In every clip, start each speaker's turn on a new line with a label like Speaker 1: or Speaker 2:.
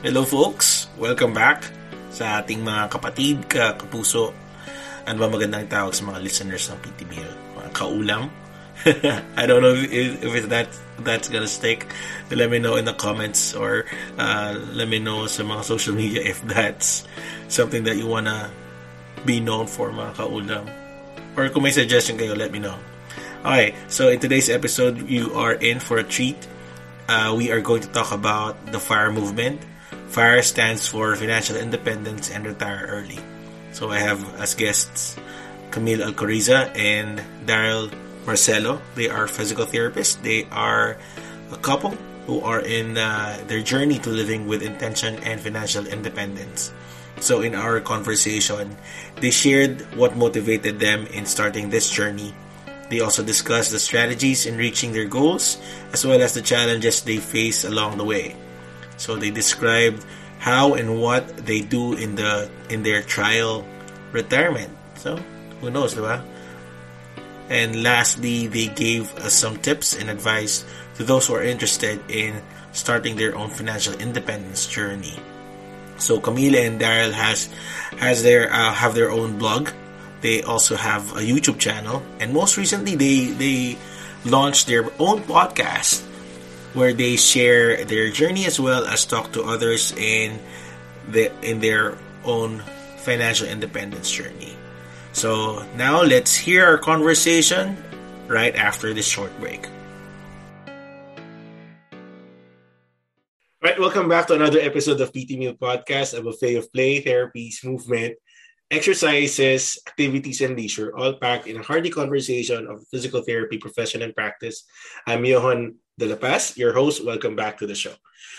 Speaker 1: Hello folks! Welcome back sa ating mga kapatid, ka, kapuso, ano ba magandang tawag sa mga listeners ng PTBL? Mga kaulam? I don't know if, if that that's gonna stick. Let me know in the comments or uh, let me know sa mga social media if that's something that you wanna be known for mga kaulam. Or kung may suggestion kayo, let me know. Okay, so in today's episode, you are in for a treat. Uh, we are going to talk about the FIRE movement FIRE stands for Financial Independence and Retire Early. So I have as guests Camille Alcoriza and Daryl Marcelo. They are physical therapists. They are a couple who are in uh, their journey to living with intention and financial independence. So in our conversation, they shared what motivated them in starting this journey. They also discussed the strategies in reaching their goals as well as the challenges they face along the way. So they described how and what they do in the in their trial retirement. So who knows, diba? And lastly, they gave us some tips and advice to those who are interested in starting their own financial independence journey. So Camila and Daryl has has their uh, have their own blog. They also have a YouTube channel, and most recently they they launched their own podcast where they share their journey as well as talk to others in the in their own financial independence journey. So now let's hear our conversation right after this short break. Right, welcome back to another episode of PT Meal Podcast, a buffet of play, therapies, movement, exercises, activities, and leisure, all packed in a hearty conversation of physical therapy profession and practice. I'm Johan De La Paz, your host. Welcome back to the show.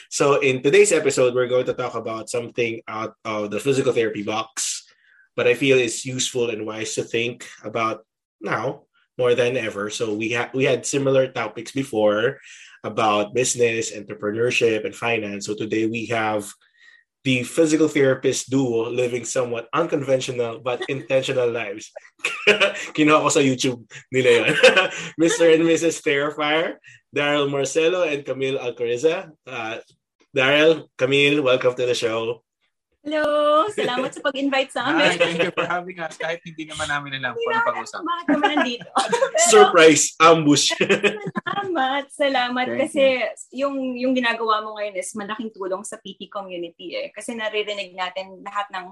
Speaker 1: So, in today's episode, we're going to talk about something out of the physical therapy box, but I feel it's useful and wise to think about now more than ever. So, we had we had similar topics before about business, entrepreneurship, and finance. So today we have the physical therapist duo living somewhat unconventional but intentional lives. Kinuha ko sa YouTube nila yun. Mr. and Mrs. Terrifier, Daryl Marcelo, and Camille Alcoriza. Uh, Daryl, Camille, welcome to the show.
Speaker 2: Hello! Salamat sa pag-invite sa amin.
Speaker 3: Hi, thank you for having us. Kahit hindi naman namin alam kung ano pag-usap.
Speaker 2: Bakit naman nandito? Pero,
Speaker 1: Surprise! Ambush!
Speaker 2: salamat, salamat.
Speaker 3: Thank
Speaker 2: kasi yung, yung ginagawa mo ngayon is malaking tulong sa PT community eh. Kasi naririnig natin lahat ng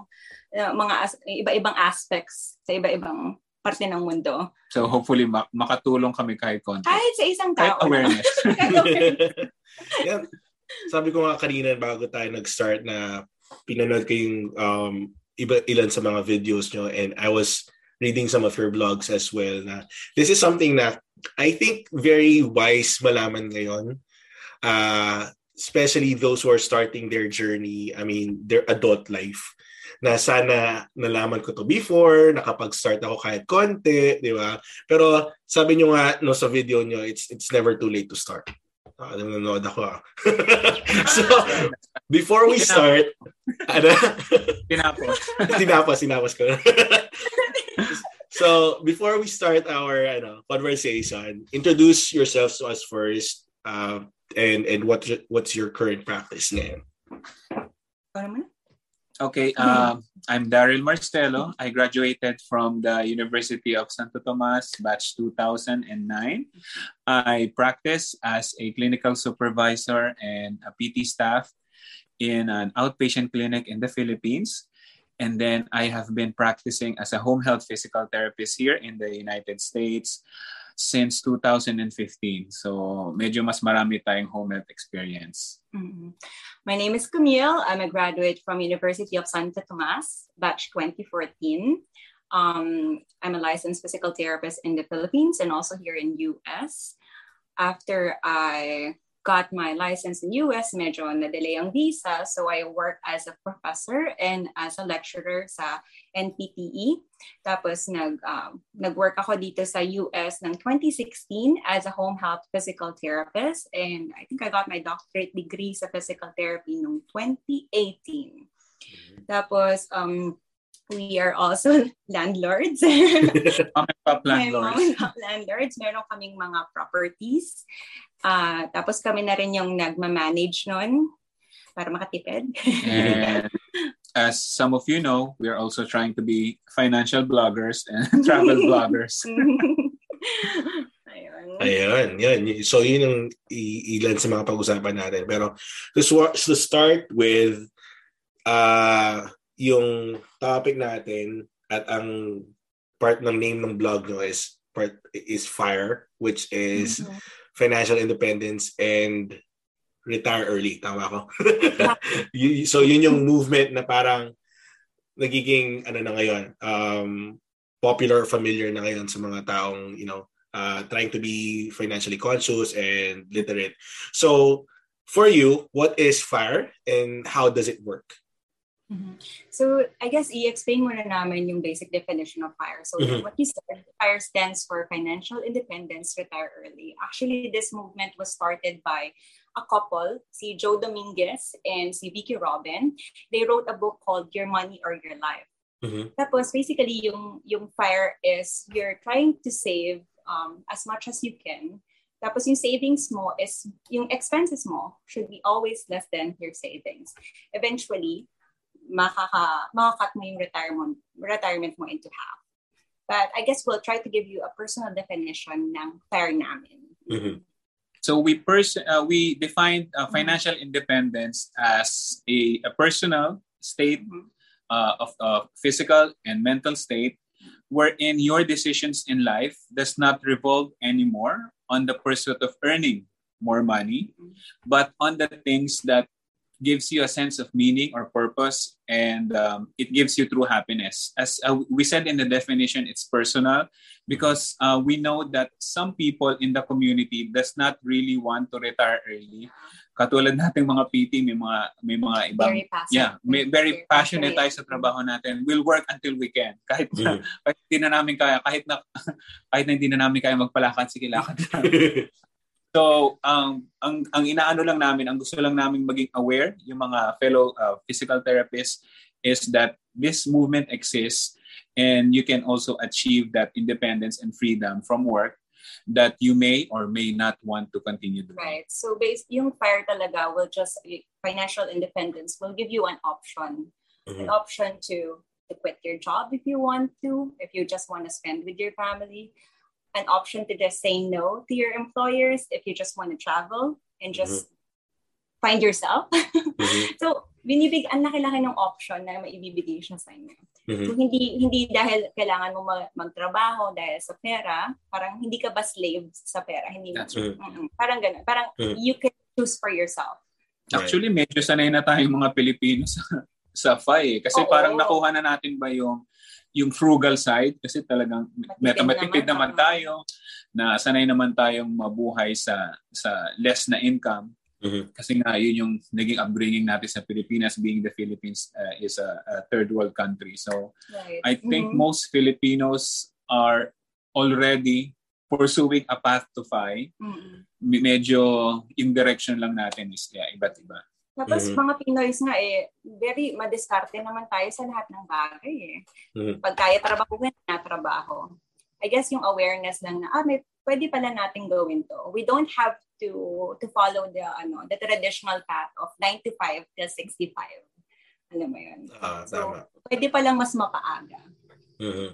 Speaker 2: uh, mga as- iba-ibang aspects sa iba-ibang parte ng mundo.
Speaker 3: So hopefully mak- makatulong kami kahit konti.
Speaker 2: Kahit sa isang
Speaker 3: Kahit
Speaker 2: tao.
Speaker 3: awareness.
Speaker 2: Kahit awareness.
Speaker 1: Yan. Sabi ko nga kanina bago tayo nag-start na pinanood ko yung um, iba, ilan sa mga videos nyo and I was reading some of your blogs as well na this is something that I think very wise malaman ngayon. Uh, especially those who are starting their journey, I mean, their adult life. Na sana nalaman ko to before, nakapag-start ako kahit konti, di ba? Pero sabi nyo nga no, sa video nyo, it's, it's never too late to start. Ah, nanonood ako ah. so, before we start, ano?
Speaker 3: Tinapos.
Speaker 1: tinapos, tinapos ko. so, before we start our ano, conversation, introduce yourselves to us first uh, and and what what's your current practice ngayon?
Speaker 2: Ano?
Speaker 3: Okay, um, I'm Daryl Marcelo. I graduated from the University of Santo Tomas, batch 2009. I practice as a clinical supervisor and a PT staff in an outpatient clinic in the Philippines. And then I have been practicing as a home health physical therapist here in the United States since 2015. So medyo mas marami tayong home health experience.
Speaker 2: Mhm. My name is Camille. I'm a graduate from University of Santo Tomas, batch 2014. Um, I'm a licensed physical therapist in the Philippines and also here in US. After I got my license in US, medyo na-delay ang visa, so I work as a professor and as a lecturer sa NPTE. Tapos nag, um, nag-work ako dito sa US ng 2016 as a home health physical therapist and I think I got my doctorate degree sa physical therapy noong 2018. Tapos um, we are also landlords.
Speaker 3: Kami
Speaker 2: May
Speaker 3: landlords.
Speaker 2: mga landlords, meron kaming mga properties. Ah, tapos kami na rin yung nagma-manage nun. para makatipid.
Speaker 3: And as some of you know, we are also trying to be financial bloggers and travel bloggers.
Speaker 2: Ayun.
Speaker 1: Ayun, yun. So, yun ang ilan sa mga pag-usapan natin. Pero, to, swa- to start with, uh, yung topic natin at ang part ng name ng blog no is part is FIRE, which is
Speaker 2: Mhm.
Speaker 1: Financial independence and retire early. Tama ko? So, yun yung movement na parang nagiging, ano na ngayon, um, popular, familiar na ngayon sa mga taong, you know, uh, trying to be financially conscious and literate. So, for you, what is FIRE and how does it work?
Speaker 2: Mhm. So, I guess i-explain muna namin yung basic definition of FIRE. So,
Speaker 1: Mhm.
Speaker 2: what you said, FIRE stands for Financial Independence Retire Early. Actually, this movement was started by a couple, si Joe Dominguez and si Vicky Robin. They wrote a book called Your Money or Your Life.
Speaker 1: Mhm.
Speaker 2: Tapos, basically, yung, yung FIRE is you're trying to save um, as much as you can. Tapos yung savings mo is, yung expenses mo should be always less than your savings. Eventually, makaka, makakat mo yung retirement, retirement mo into half. But I guess we'll try to give you a personal definition ng FIRE namin.
Speaker 1: Mhm.
Speaker 3: So we pers- uh, we defined uh, financial independence as a, a personal state
Speaker 2: Mhm.
Speaker 3: uh, of uh, physical and mental state wherein your decisions in life does not revolve anymore on the pursuit of earning more money
Speaker 2: Mhm.
Speaker 3: but on the things that gives you a sense of meaning or purpose and um, it gives you true happiness. As uh, we said in the definition it's personal because uh, we know that some people in the community does not really want to retire early. Katulad nating mga PT may mga may mga ibang
Speaker 2: Very passionate.
Speaker 3: yeah may, very passionate tayo sa trabaho natin. We'll work until we can. Kahit na,
Speaker 1: Mhm.
Speaker 3: kahit hindi na namin kaya kahit na kahit na hindi na namin kaya magpalakad sige lakad So, ang ang ang inaano lang namin, ang gusto lang namin maging aware yung mga fellow uh, physical therapists is that this movement exists and you can also achieve that independence and freedom from work that you may or may not want to continue doing.
Speaker 2: Right. So based yung FIRE talaga will just financial independence will give you an option.
Speaker 1: Mhm.
Speaker 2: An option to to quit your job if you want to, if you just want to spend with your family. An option to just say no to your employers if you just want to travel and just find yourself.
Speaker 1: Mhm.
Speaker 2: so binibig ang laki-laki ng option na maibibigay siya sa inyo.
Speaker 1: Mhm.
Speaker 2: So, hindi hindi dahil kailangan mo mag- magtrabaho dahil sa pera, parang hindi ka ba slave sa pera, hindi.
Speaker 3: That's right.
Speaker 2: Mm-mm. Parang ganun. Parang
Speaker 1: Mm.
Speaker 2: you can choose for yourself.
Speaker 3: Actually, medyo sanay na tayong mga Pilipino sa, sa FI eh. Kasi
Speaker 2: Oo.
Speaker 3: parang nakuha na natin ba yung yung frugal side kasi talagang meta matipid naman,
Speaker 2: naman,
Speaker 3: tayo na sanay naman tayong mabuhay sa sa less na income
Speaker 1: Mhm.
Speaker 3: kasi nga yun yung naging upbringing natin sa Pilipinas being the Philippines uh, is a, a third world country so
Speaker 2: Right.
Speaker 3: I think
Speaker 2: Mhm.
Speaker 3: most Filipinos are already pursuing a path to FI
Speaker 2: Mm-mm.
Speaker 3: M- medyo in direction lang natin is yeah, iba't iba
Speaker 2: Tapos
Speaker 1: Mhm.
Speaker 2: mga Pinoys nga eh, very madiskarte naman tayo sa lahat ng bagay eh.
Speaker 1: Mhm.
Speaker 2: Pag kaya trabahuin na trabaho. I guess yung awareness lang na, ah, may, pwede pala natin gawin to. We don't have to to follow the ano the traditional path of 9 to 5 till 65. Alam mo yun.
Speaker 1: Ah,
Speaker 2: So,
Speaker 1: tama.
Speaker 2: pwede palang mas mapaaga.
Speaker 1: Mhm.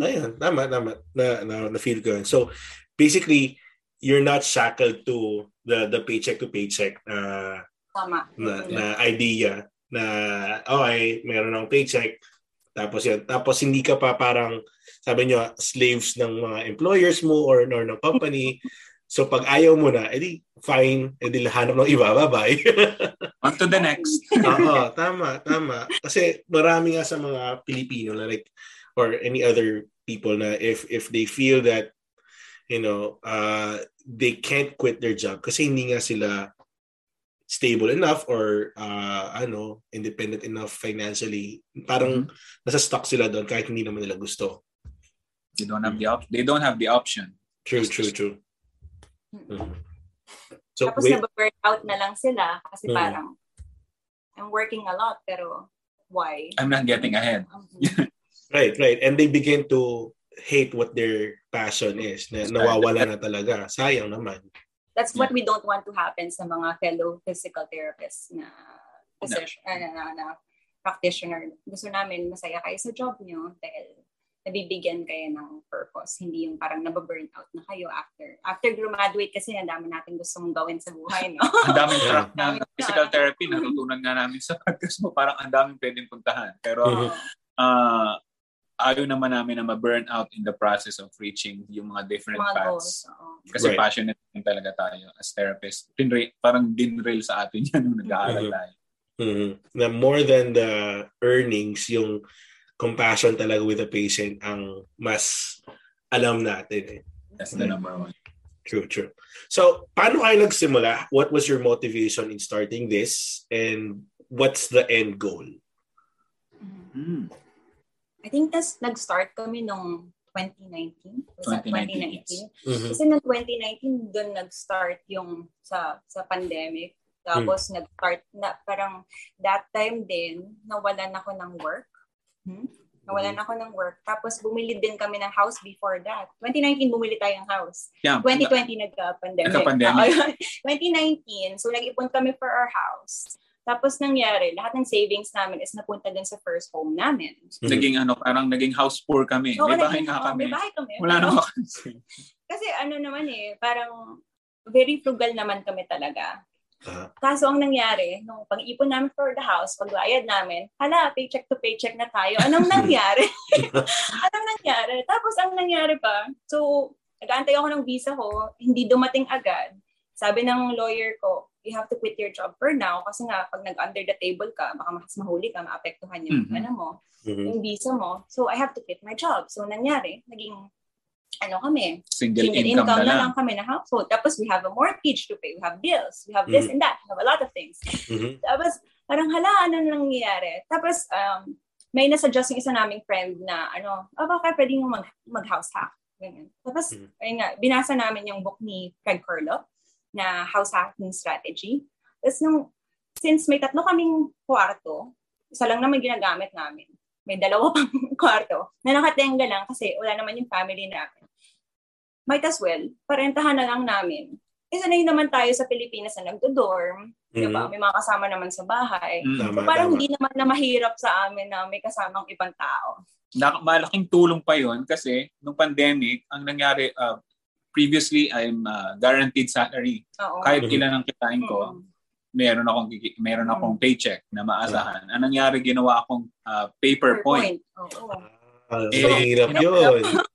Speaker 1: Ayun, tama, tama. Na, na, na feel ko yun. So, basically, you're not shackled to the the paycheck to paycheck uh,
Speaker 2: Tama.
Speaker 1: na, na idea na okay, meron akong paycheck tapos yan. Tapos hindi ka pa parang sabi nyo, slaves ng mga employers mo or, or ng company. So pag ayaw mo na, edi fine, edi hanap ng iba, bye-bye.
Speaker 3: on to the next
Speaker 1: Oo, tama, tama. Kasi marami nga sa mga Pilipino na like or any other people na if if they feel that you know, uh they can't quit their job kasi hindi nga sila stable enough or uh ano, independent enough financially. Parang nasa stuck sila doon kahit hindi naman nila gusto.
Speaker 3: they don't have the op- they don't have the option
Speaker 1: True, true, true.
Speaker 2: Mhm.
Speaker 1: Mhm. So
Speaker 2: Tapos
Speaker 1: wait,
Speaker 2: na-burn out na lang sila kasi
Speaker 1: Mhm.
Speaker 2: parang I'm working a lot pero why?
Speaker 3: I'm not getting ahead
Speaker 2: Mhm.
Speaker 1: right, right. And they begin to hate what their passion is. Na, nawawala na talaga. Sayang naman.
Speaker 2: That's what we don't want to happen sa mga fellow physical therapists na position, no. uh, na, na, practitioner. Gusto namin masaya kayo sa job nyo dahil nabibigyan kayo ng purpose. Hindi yung parang nababurn out na kayo after. After graduate kasi, ang dami natin gusto mong gawin sa buhay, no?
Speaker 3: ang daming track na physical therapy, natutunan nga namin sa podcast mo, parang ang daming pwedeng puntahan. Pero, uh, ayaw naman namin na ma-burn out in the process of reaching yung mga different mga paths. Goals, Kasi right. passionate din talaga tayo as therapist. Pinre, parang dinrail sa atin yan nung nag-aaral mm-hmm. tayo.
Speaker 1: Mm-hmm. Na more than the earnings, yung compassion talaga with the patient ang mas alam natin. Eh.
Speaker 3: That's the number one.
Speaker 1: True, true. So, paano kayo nagsimula? What was your motivation in starting this? And what's the end goal?
Speaker 2: Mm. I think tas nag-start kami nung 2019. Was 2019, 2019? Yes. Mm-hmm. Kasi noong 2019, doon nag-start yung sa sa pandemic. Tapos mm. nag-start na parang that time din, nawalan ako ng work. Hmm? Nawalan mm. ako ng work. Tapos bumili din kami ng house before that. 2019 bumili tayo ng house.
Speaker 3: Yeah.
Speaker 2: 2020 nagka-pandemic.
Speaker 3: Nagka-pandemic.
Speaker 2: 2019, so nag-ipon kami for our house. Tapos nangyari, lahat ng savings namin is napunta din sa first home namin.
Speaker 3: Mm-hmm. Naging ano, parang naging house poor kami. So, may bahay nga kami.
Speaker 2: May bahay kami.
Speaker 3: Wala naman
Speaker 2: Kasi ano naman eh, parang very frugal naman kami talaga. Uh-huh. Kaso ang nangyari, nung pag-ipon namin for the house, pagbayad namin, hala, paycheck to paycheck na tayo. Anong nangyari? Anong nangyari? Tapos ang nangyari pa, so, nag-aantay ako ng visa ko, hindi dumating agad. Sabi ng lawyer ko, you have to quit your job for now kasi nga pag nag-under the table ka, baka mas mahuli ka, maapektuhan yung mm-hmm. ano mo, mm-hmm. yung visa mo. So I have to quit my job. So nangyari, naging ano kami,
Speaker 3: single, single income, income na, lang. lang
Speaker 2: kami na household. Tapos we have a mortgage to pay, we have bills, we have mm-hmm. this and that, we have a lot of things. Mm-hmm. Tapos parang hala, ano nangyayari? Tapos um, may nasuggest yung isa naming friend na ano, oh, baka pwede mo mag, mag-house hack. Ganyan. Tapos, mm-hmm. ayun nga, binasa namin yung book ni Craig Curlo na house hacking strategy. Tapos nung, since may tatlo kaming kwarto, isa lang naman ginagamit namin. May dalawa pang kwarto na nakatenga lang kasi wala naman yung family namin. Might as well, parentahan na lang namin. Isa na yun naman tayo sa Pilipinas na nagdo-dorm. Mm-hmm. Diba? May mga kasama naman sa bahay. Mm, so, parang hindi naman na mahirap sa amin na may kasamang ibang tao.
Speaker 3: Na, malaking tulong pa yon kasi nung pandemic, ang nangyari, uh, previously I'm uh, guaranteed salary. Oo. Kahit mm-hmm. ilan ang kitain ko, mm-hmm. meron akong meron mm-hmm. akong paycheck na maasahan. Ang nangyari ginawa akong uh, paper point.
Speaker 2: Oo.
Speaker 1: Uh, eh, so, hirap yun.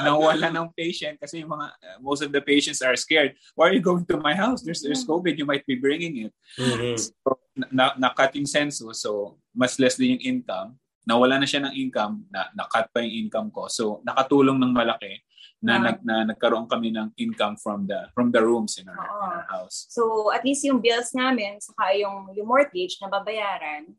Speaker 3: nawala ng patient kasi yung mga uh, most of the patients are scared. Why are you going to my house? There's there's mm-hmm. COVID. You might be bringing it. Mm-hmm. So, na, yung census. So, mas less din yung income. Nawala na siya ng income. Na, na-cut pa yung income ko. So, nakatulong ng malaki na, uh, nag, na nagkaroon kami ng income from the from the rooms in our, uh, in our house.
Speaker 2: So at least yung bills namin saka yung yung mortgage na babayaran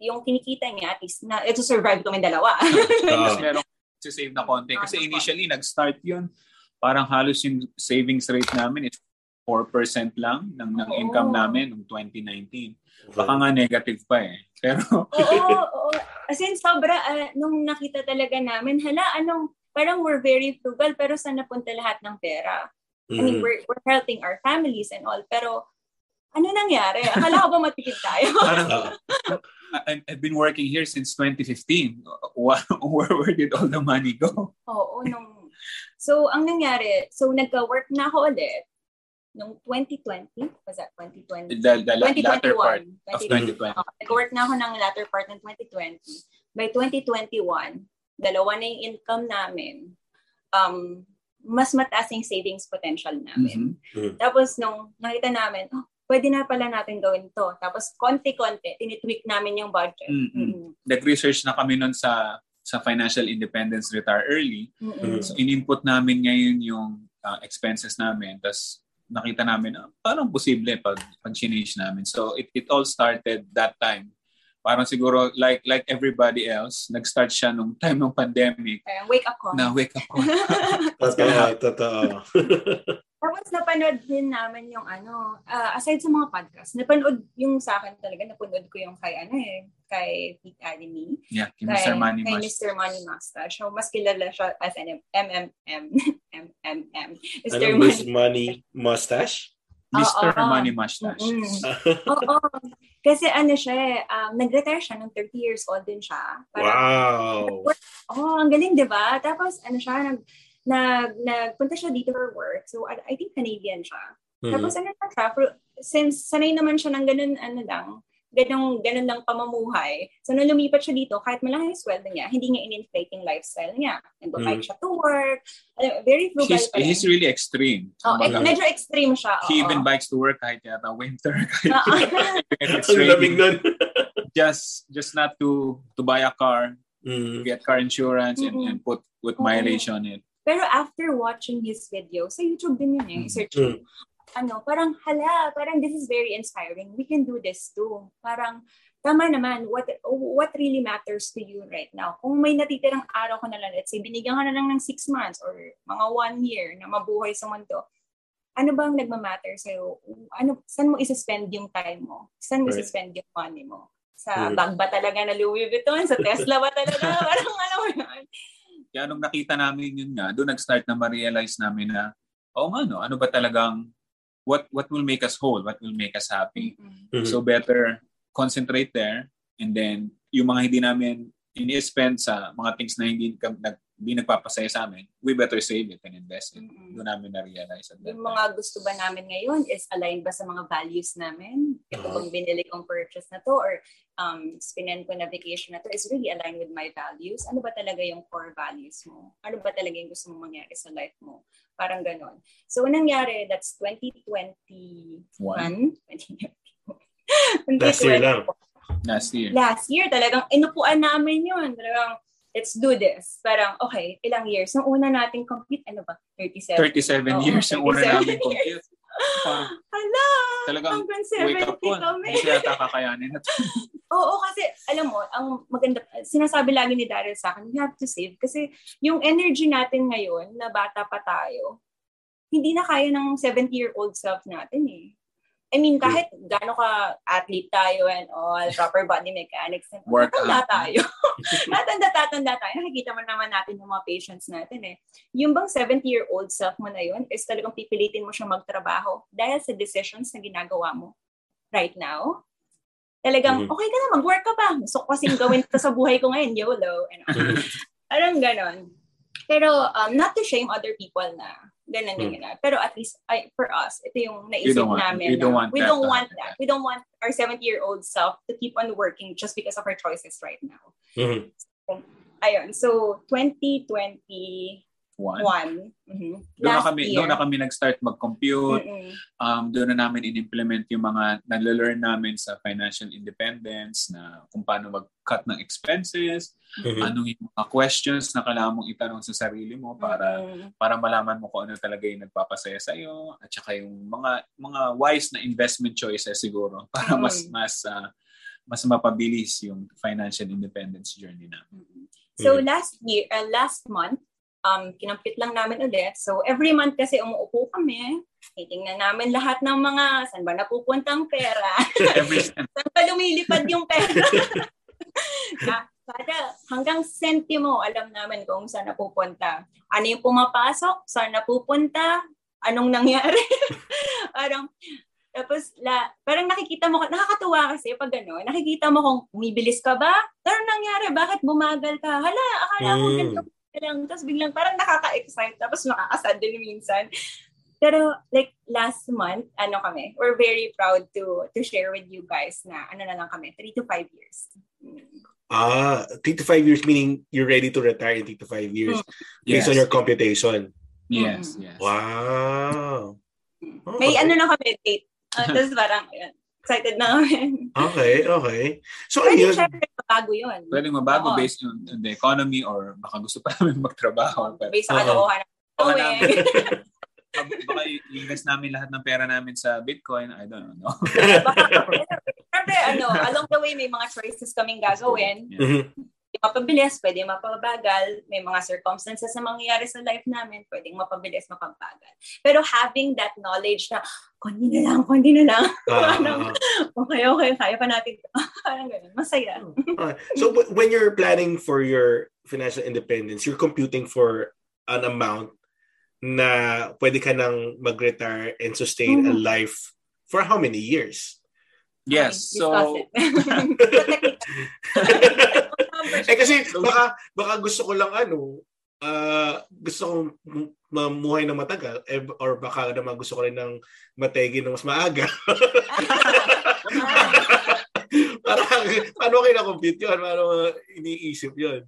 Speaker 2: yung kinikita niya at least na ito survive kami dalawa.
Speaker 3: uh, meron save na konti kasi initially nag-start yun parang halos yung savings rate namin is 4% lang ng, ng oh. income namin noong 2019. Baka nga negative pa eh. Pero
Speaker 2: Oo, oo. As in, sobra, uh, nung nakita talaga namin, hala, anong, parang we're very frugal pero saan napunta lahat ng pera? Mm. I mean, mm. we're, we're helping our families and all, pero ano nangyari? Akala ko ba matikid tayo?
Speaker 3: I've been working here since 2015. Where, where did all the money go?
Speaker 2: Oo, nung... So, ang nangyari, so nagka-work na ako ulit nung 2020. Was that 2020?
Speaker 3: The, the 2021. latter part of 2020. Uh,
Speaker 2: nag-work na ako ng latter part ng 2020. By 2021, dalawa na yung income namin, um, mas mataas yung savings potential namin. Mm-hmm. mm-hmm. Tapos nung nakita namin, oh, pwede na pala natin gawin to. Tapos konti-konti, tinitweak namin yung budget.
Speaker 3: Mm-hmm. Mm-hmm. Nag-research na kami nun sa sa financial independence retire early. Mm-hmm. So in-input namin ngayon yung uh, expenses namin. Tapos nakita namin, uh, parang posible pag, pag change namin. So it, it all started that time parang siguro like like everybody else, nag-start siya nung time ng pandemic.
Speaker 2: Parang wake up call.
Speaker 3: Na wake up call.
Speaker 1: totoo, totoo.
Speaker 2: Tapos napanood din namin yung ano, uh, aside sa mga podcast, napanood yung sa akin talaga, napanood ko yung kay ano eh, kay Pete Academy.
Speaker 3: Yeah, kay, kay Mr. Money
Speaker 2: Kay Mr. Money Mustache. So, mas kilala siya as an MMM. MMM.
Speaker 1: Mr. Ano, Money, Money Mustache?
Speaker 3: Mr.
Speaker 2: Oo.
Speaker 3: Money Mustache.
Speaker 2: Mm-mm. Oo. Kasi ano siya, eh, um, nag-retire siya nung 30 years old din siya.
Speaker 1: wow.
Speaker 2: Oh, ang galing, di ba? Tapos, ano siya, nag, nag, nagpunta siya dito for work. So, I, I think Canadian siya.
Speaker 1: Mhm.
Speaker 2: Tapos, ano na siya, for, since sanay naman siya ng ganun, ano lang, ganun, ganun lang pamamuhay. So, nung lumipat siya dito, kahit malaki yung sweldo niya, hindi niya in-inflate yung lifestyle niya. Nag-bike
Speaker 1: Mm.
Speaker 2: siya to work. Ano, very frugal
Speaker 3: He's,
Speaker 2: pa rin.
Speaker 3: he's really extreme.
Speaker 2: oh, eh, medyo extreme siya.
Speaker 3: he
Speaker 2: oo.
Speaker 3: even bikes to work kahit yata winter. Kahit it's raining, just just not to to buy a car,
Speaker 1: Mm.
Speaker 3: get car insurance, and,
Speaker 2: Mm-mm.
Speaker 3: and put put mileage on it.
Speaker 2: Pero after watching his video, sa YouTube din yun eh,
Speaker 3: Mm.
Speaker 2: search mo, ano, parang hala, parang this is very inspiring. We can do this too. Parang, tama naman, what what really matters to you right now? Kung may natitirang araw ka na lang, let's say, binigyan ka na lang ng six months or mga one year na mabuhay sa mundo, ano bang nagmamatter sa'yo? Ano, saan mo isa-spend yung time mo? Saan mo
Speaker 1: Right.
Speaker 2: isa-spend yung money mo? Sa
Speaker 1: Mm.
Speaker 2: bag ba talaga na Louis Vuitton? Sa Tesla ba talaga? parang ano yun?
Speaker 3: Kaya nung nakita namin yun nga, doon nag-start na ma-realize namin na, oh nga no, ano ba talagang, what what will make us whole, what will make us happy.
Speaker 1: Mhm.
Speaker 2: Mm-mm.
Speaker 3: So better concentrate there and then yung mga hindi namin ini-spend sa mga things na hindi, nag, hindi nagpapasaya sa amin, we better save it and invest it.
Speaker 2: Mm-mm.
Speaker 3: Doon namin na-realize.
Speaker 2: Yung
Speaker 3: time.
Speaker 2: mga gusto ba namin ngayon is aligned ba sa mga values namin? Ito bang binili kong purchase na to or um, spinend ko na vacation na to is really aligned with my values? Ano ba talaga yung core values mo? Ano ba talaga yung gusto mong mangyari sa life mo? Parang ganon. So, anong nangyari? That's 2021. 2021.
Speaker 1: Last year lang.
Speaker 3: Last year.
Speaker 2: Last year, talagang inupuan namin yun. Talagang, let's do this. Parang, okay, ilang years? Nung una nating compute, ano ba? 37.
Speaker 3: 37
Speaker 2: Oo,
Speaker 3: years yung una
Speaker 2: 37
Speaker 3: namin compute. Parang
Speaker 2: Hala!
Speaker 3: talagang
Speaker 2: Hanggang
Speaker 3: wake
Speaker 2: 70
Speaker 3: up ko.
Speaker 2: kami.
Speaker 3: Hindi yata kakayanin. At
Speaker 2: Oo, kasi alam mo, ang maganda, sinasabi lagi ni Daryl sa akin, we have to save. Kasi yung energy natin ngayon, na bata pa tayo, hindi na kaya ng 70-year-old self natin eh. I mean, kahit gaano ka athlete tayo and all, proper body mechanics, and all, tatanda tayo. tatanda, tatanda tayo. Nakikita mo naman natin yung mga patients natin eh. Yung bang 70-year-old self mo na yun is talagang pipilitin mo siya magtrabaho dahil sa decisions na ginagawa mo right now. Talagang,
Speaker 1: Mhm.
Speaker 2: okay ka na, mag-work ka pa. Gusto ko kasing gawin ito sa buhay ko ngayon, YOLO. And all. Parang ganon. Pero um, not to shame other people na ganun
Speaker 1: Hmm.
Speaker 2: gina. Pero at least I, for us, ito yung
Speaker 3: You
Speaker 2: naisip
Speaker 3: don't want-
Speaker 2: namin.
Speaker 3: you don't want
Speaker 2: we
Speaker 3: that
Speaker 2: don't want that. We don't want our 70-year-old self to keep on working just because of our choices right now.
Speaker 1: Mhm.
Speaker 2: Ayun. So, 2021.
Speaker 3: One.
Speaker 2: mhm,
Speaker 3: Doon na kami,
Speaker 2: year.
Speaker 3: doon na kami nag-start mag-compute.
Speaker 2: Mm-mm.
Speaker 3: Um, doon na namin in-implement yung mga nalalearn namin sa financial independence na kung paano mag-cut ng expenses,
Speaker 1: Mhm.
Speaker 3: ano yung mga questions na kailangan mong itanong sa sarili mo para
Speaker 2: Mm-mm.
Speaker 3: para malaman mo kung ano talaga yung nagpapasaya sa iyo at saka yung mga mga wise na investment choices siguro para
Speaker 2: Mm.
Speaker 3: mas mas ah, mas mapabilis yung financial independence journey na.
Speaker 2: Mhm. So
Speaker 1: Mhm.
Speaker 2: last year, uh, last month, um, kinampit lang namin ulit. So every month kasi umuupo kami, titingnan namin lahat ng mga saan ba napupunta ang pera, saan ba lumilipad yung pera. Na- Kada hanggang sentimo, alam namin kung saan napupunta. Ano yung pumapasok, saan napupunta, anong nangyari. parang, tapos, la, parang nakikita mo, nakakatuwa kasi pag gano'n, nakikita mo kung bumibilis ka ba? Ano nangyari? Bakit bumagal ka? Hala, akala ko
Speaker 1: Mm.
Speaker 2: ganito lang. Tapos biglang parang nakaka-excite, tapos nakakasad din minsan. Pero like last month, ano kami, we're very proud to to share with you guys na ano na lang kami, 3 to 5 years. Mm.
Speaker 1: Ah, 3 to 5 years meaning you're ready to retire in 3 to 5 years based on your computation.
Speaker 3: Yes, yes.
Speaker 1: Wow.
Speaker 2: May
Speaker 1: Okay.
Speaker 2: ano na kami, date. Uh, tapos parang, ayun, excited na kami.
Speaker 1: Okay, okay. So
Speaker 2: Pwede
Speaker 1: ayun.
Speaker 2: syempre bago yun.
Speaker 3: Pwedeng mabago
Speaker 2: Oo.
Speaker 3: based on, on the economy or baka gusto pa namin magtrabaho. Pero
Speaker 2: Based sa kalokohan ng
Speaker 3: Baka
Speaker 2: gawin.
Speaker 3: namin- baka- baka i-invest namin lahat ng pera namin sa Bitcoin. I don't know.
Speaker 2: Baka, syempre, ano, along the way, may mga choices kaming gagawin.
Speaker 3: Yeah.
Speaker 1: Mhm.
Speaker 2: Pwede mapabilis, pwede mapabagal. May mga circumstances na mangyayari sa life namin, pwedeng mapabilis, mapabagal. Pero having that knowledge na, kundi na lang, kundi na lang.
Speaker 1: Ah,
Speaker 2: okay, okay, kaya pa natin. Parang ganun, masaya.
Speaker 1: ah. So when you're planning for your financial independence, you're computing for an amount na pwede ka nang mag-retire and sustain a
Speaker 2: Mhm.
Speaker 1: life for how many years?
Speaker 3: Yes.
Speaker 2: Okay,
Speaker 3: So.
Speaker 1: eh kasi baka baka gusto ko lang ano, ah gusto kong mamuhay ng matagal eh, or baka naman gusto ko rin ng mategi ng mas maaga. Parang, paano kayo na-compute yun? Paano iniisip yun?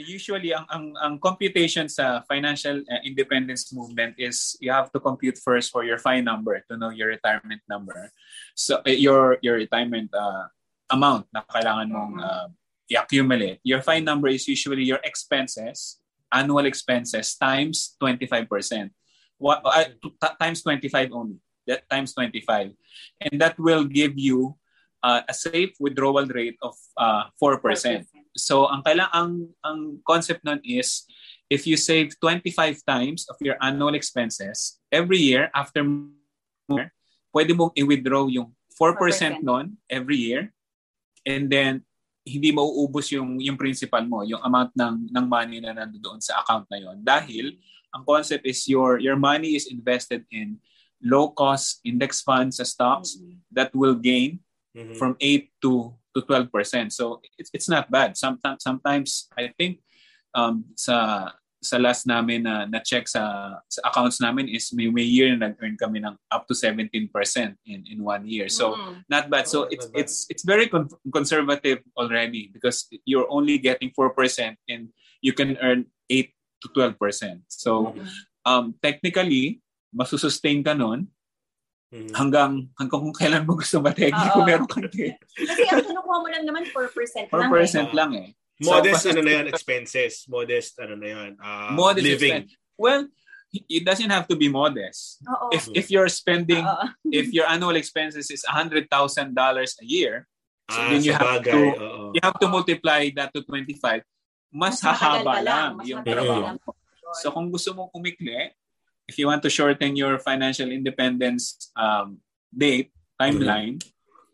Speaker 3: usually ang ang ang computation sa financial uh, independence movement is you have to compute first for your FI number to know your retirement number. So uh, your your retirement uh, amount na kailangan mong uh, i-accumulate. Your FI number is usually your expenses, annual expenses times 25%. What uh, t- times 25 only. That times 25. And that will give you uh, a safe withdrawal rate of uh, 4%. So ang kailang ang ang concept nun is if you save 25 times of your annual expenses every year after pwede mong i-withdraw yung 4%
Speaker 2: 4%.
Speaker 3: nun every year and then hindi mauubos yung yung principal mo, yung amount ng ng money na nandoon sa account na yon. Dahil ang concept is your your money is invested in low cost index funds sa stocks that will gain
Speaker 1: Mhm.
Speaker 3: from 8 to to 12%. So it's it's not bad. Sometimes sometimes I think um sa sa last namin na na check sa, sa accounts namin is may, may year na nag-earn kami ng up to 17% in in one year. So
Speaker 2: Mm.
Speaker 3: not bad. So it's it's it's very con- conservative already because you're only getting 4% and you can earn 8 to 12%. So um technically masusustain ka nun
Speaker 1: Mhm.
Speaker 3: hanggang hanggang kung kailan mo gusto
Speaker 2: Oo.
Speaker 3: kung meron kang tegi.
Speaker 2: Kasi ang kinukuha mo lang naman 4%
Speaker 3: 4%
Speaker 2: lang. eh.
Speaker 3: lang eh.
Speaker 1: Modest
Speaker 3: So,
Speaker 1: ano na yan, expenses. Modest ano na yan, ah,
Speaker 3: Modest
Speaker 1: living.
Speaker 3: expense. Well, it doesn't have to be modest.
Speaker 2: Oo.
Speaker 3: If if you're spending
Speaker 2: Oo.
Speaker 3: if your annual expenses is $100,000 a year, So
Speaker 1: ah,
Speaker 3: then you have
Speaker 1: bagay,
Speaker 3: to-
Speaker 1: oo.
Speaker 3: you have to multiply that to 25. Mas,
Speaker 2: Mas
Speaker 3: hahaba lang
Speaker 2: Mas
Speaker 3: yung trabaho
Speaker 2: lang.
Speaker 3: mo. So kung gusto mong umikli, if you want to shorten your financial independence um, date, timeline,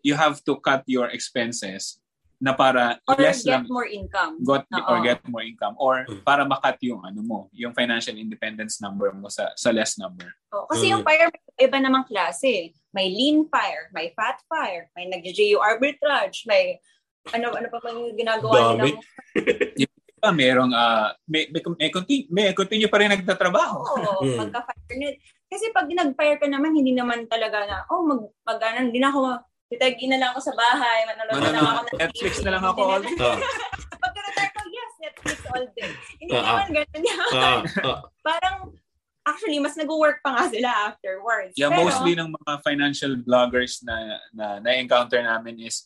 Speaker 3: you have to cut your expenses na para
Speaker 2: Or
Speaker 3: less
Speaker 2: get
Speaker 3: lang
Speaker 2: more income.
Speaker 3: got or
Speaker 2: Oo.
Speaker 3: get more income or
Speaker 1: Mm.
Speaker 3: para makat yung ano mo, yung financial independence number mo sa sa less number.
Speaker 2: Oo, kasi
Speaker 1: Mm.
Speaker 2: yung fire, may iba namang klase. May lean fire, may fat fire, may nag-GU arbitrage, may ano ano pa bang ginagawa
Speaker 1: Dami.
Speaker 2: nilang
Speaker 3: Pa merong ah may may, may, continue, may continue pa rin nagtatrabaho.
Speaker 2: Oo,
Speaker 1: Mm.
Speaker 2: pagka-fire net. Kasi pag nag-fire ka naman, hindi naman talaga na, oh, mag, mag ano, hindi na ako, titagi na lang ako sa bahay, manonood na lang ako ng
Speaker 3: Netflix na lang ako all day.
Speaker 2: Pagka-retire ko, yes, Netflix all day. Hindi
Speaker 1: ah.
Speaker 2: naman ganun yan.
Speaker 1: ah, ah.
Speaker 2: Parang, actually, mas nag-work pa nga sila afterwards.
Speaker 3: Yeah,
Speaker 2: Pero,
Speaker 3: mostly ng mga financial bloggers na na na-encounter namin is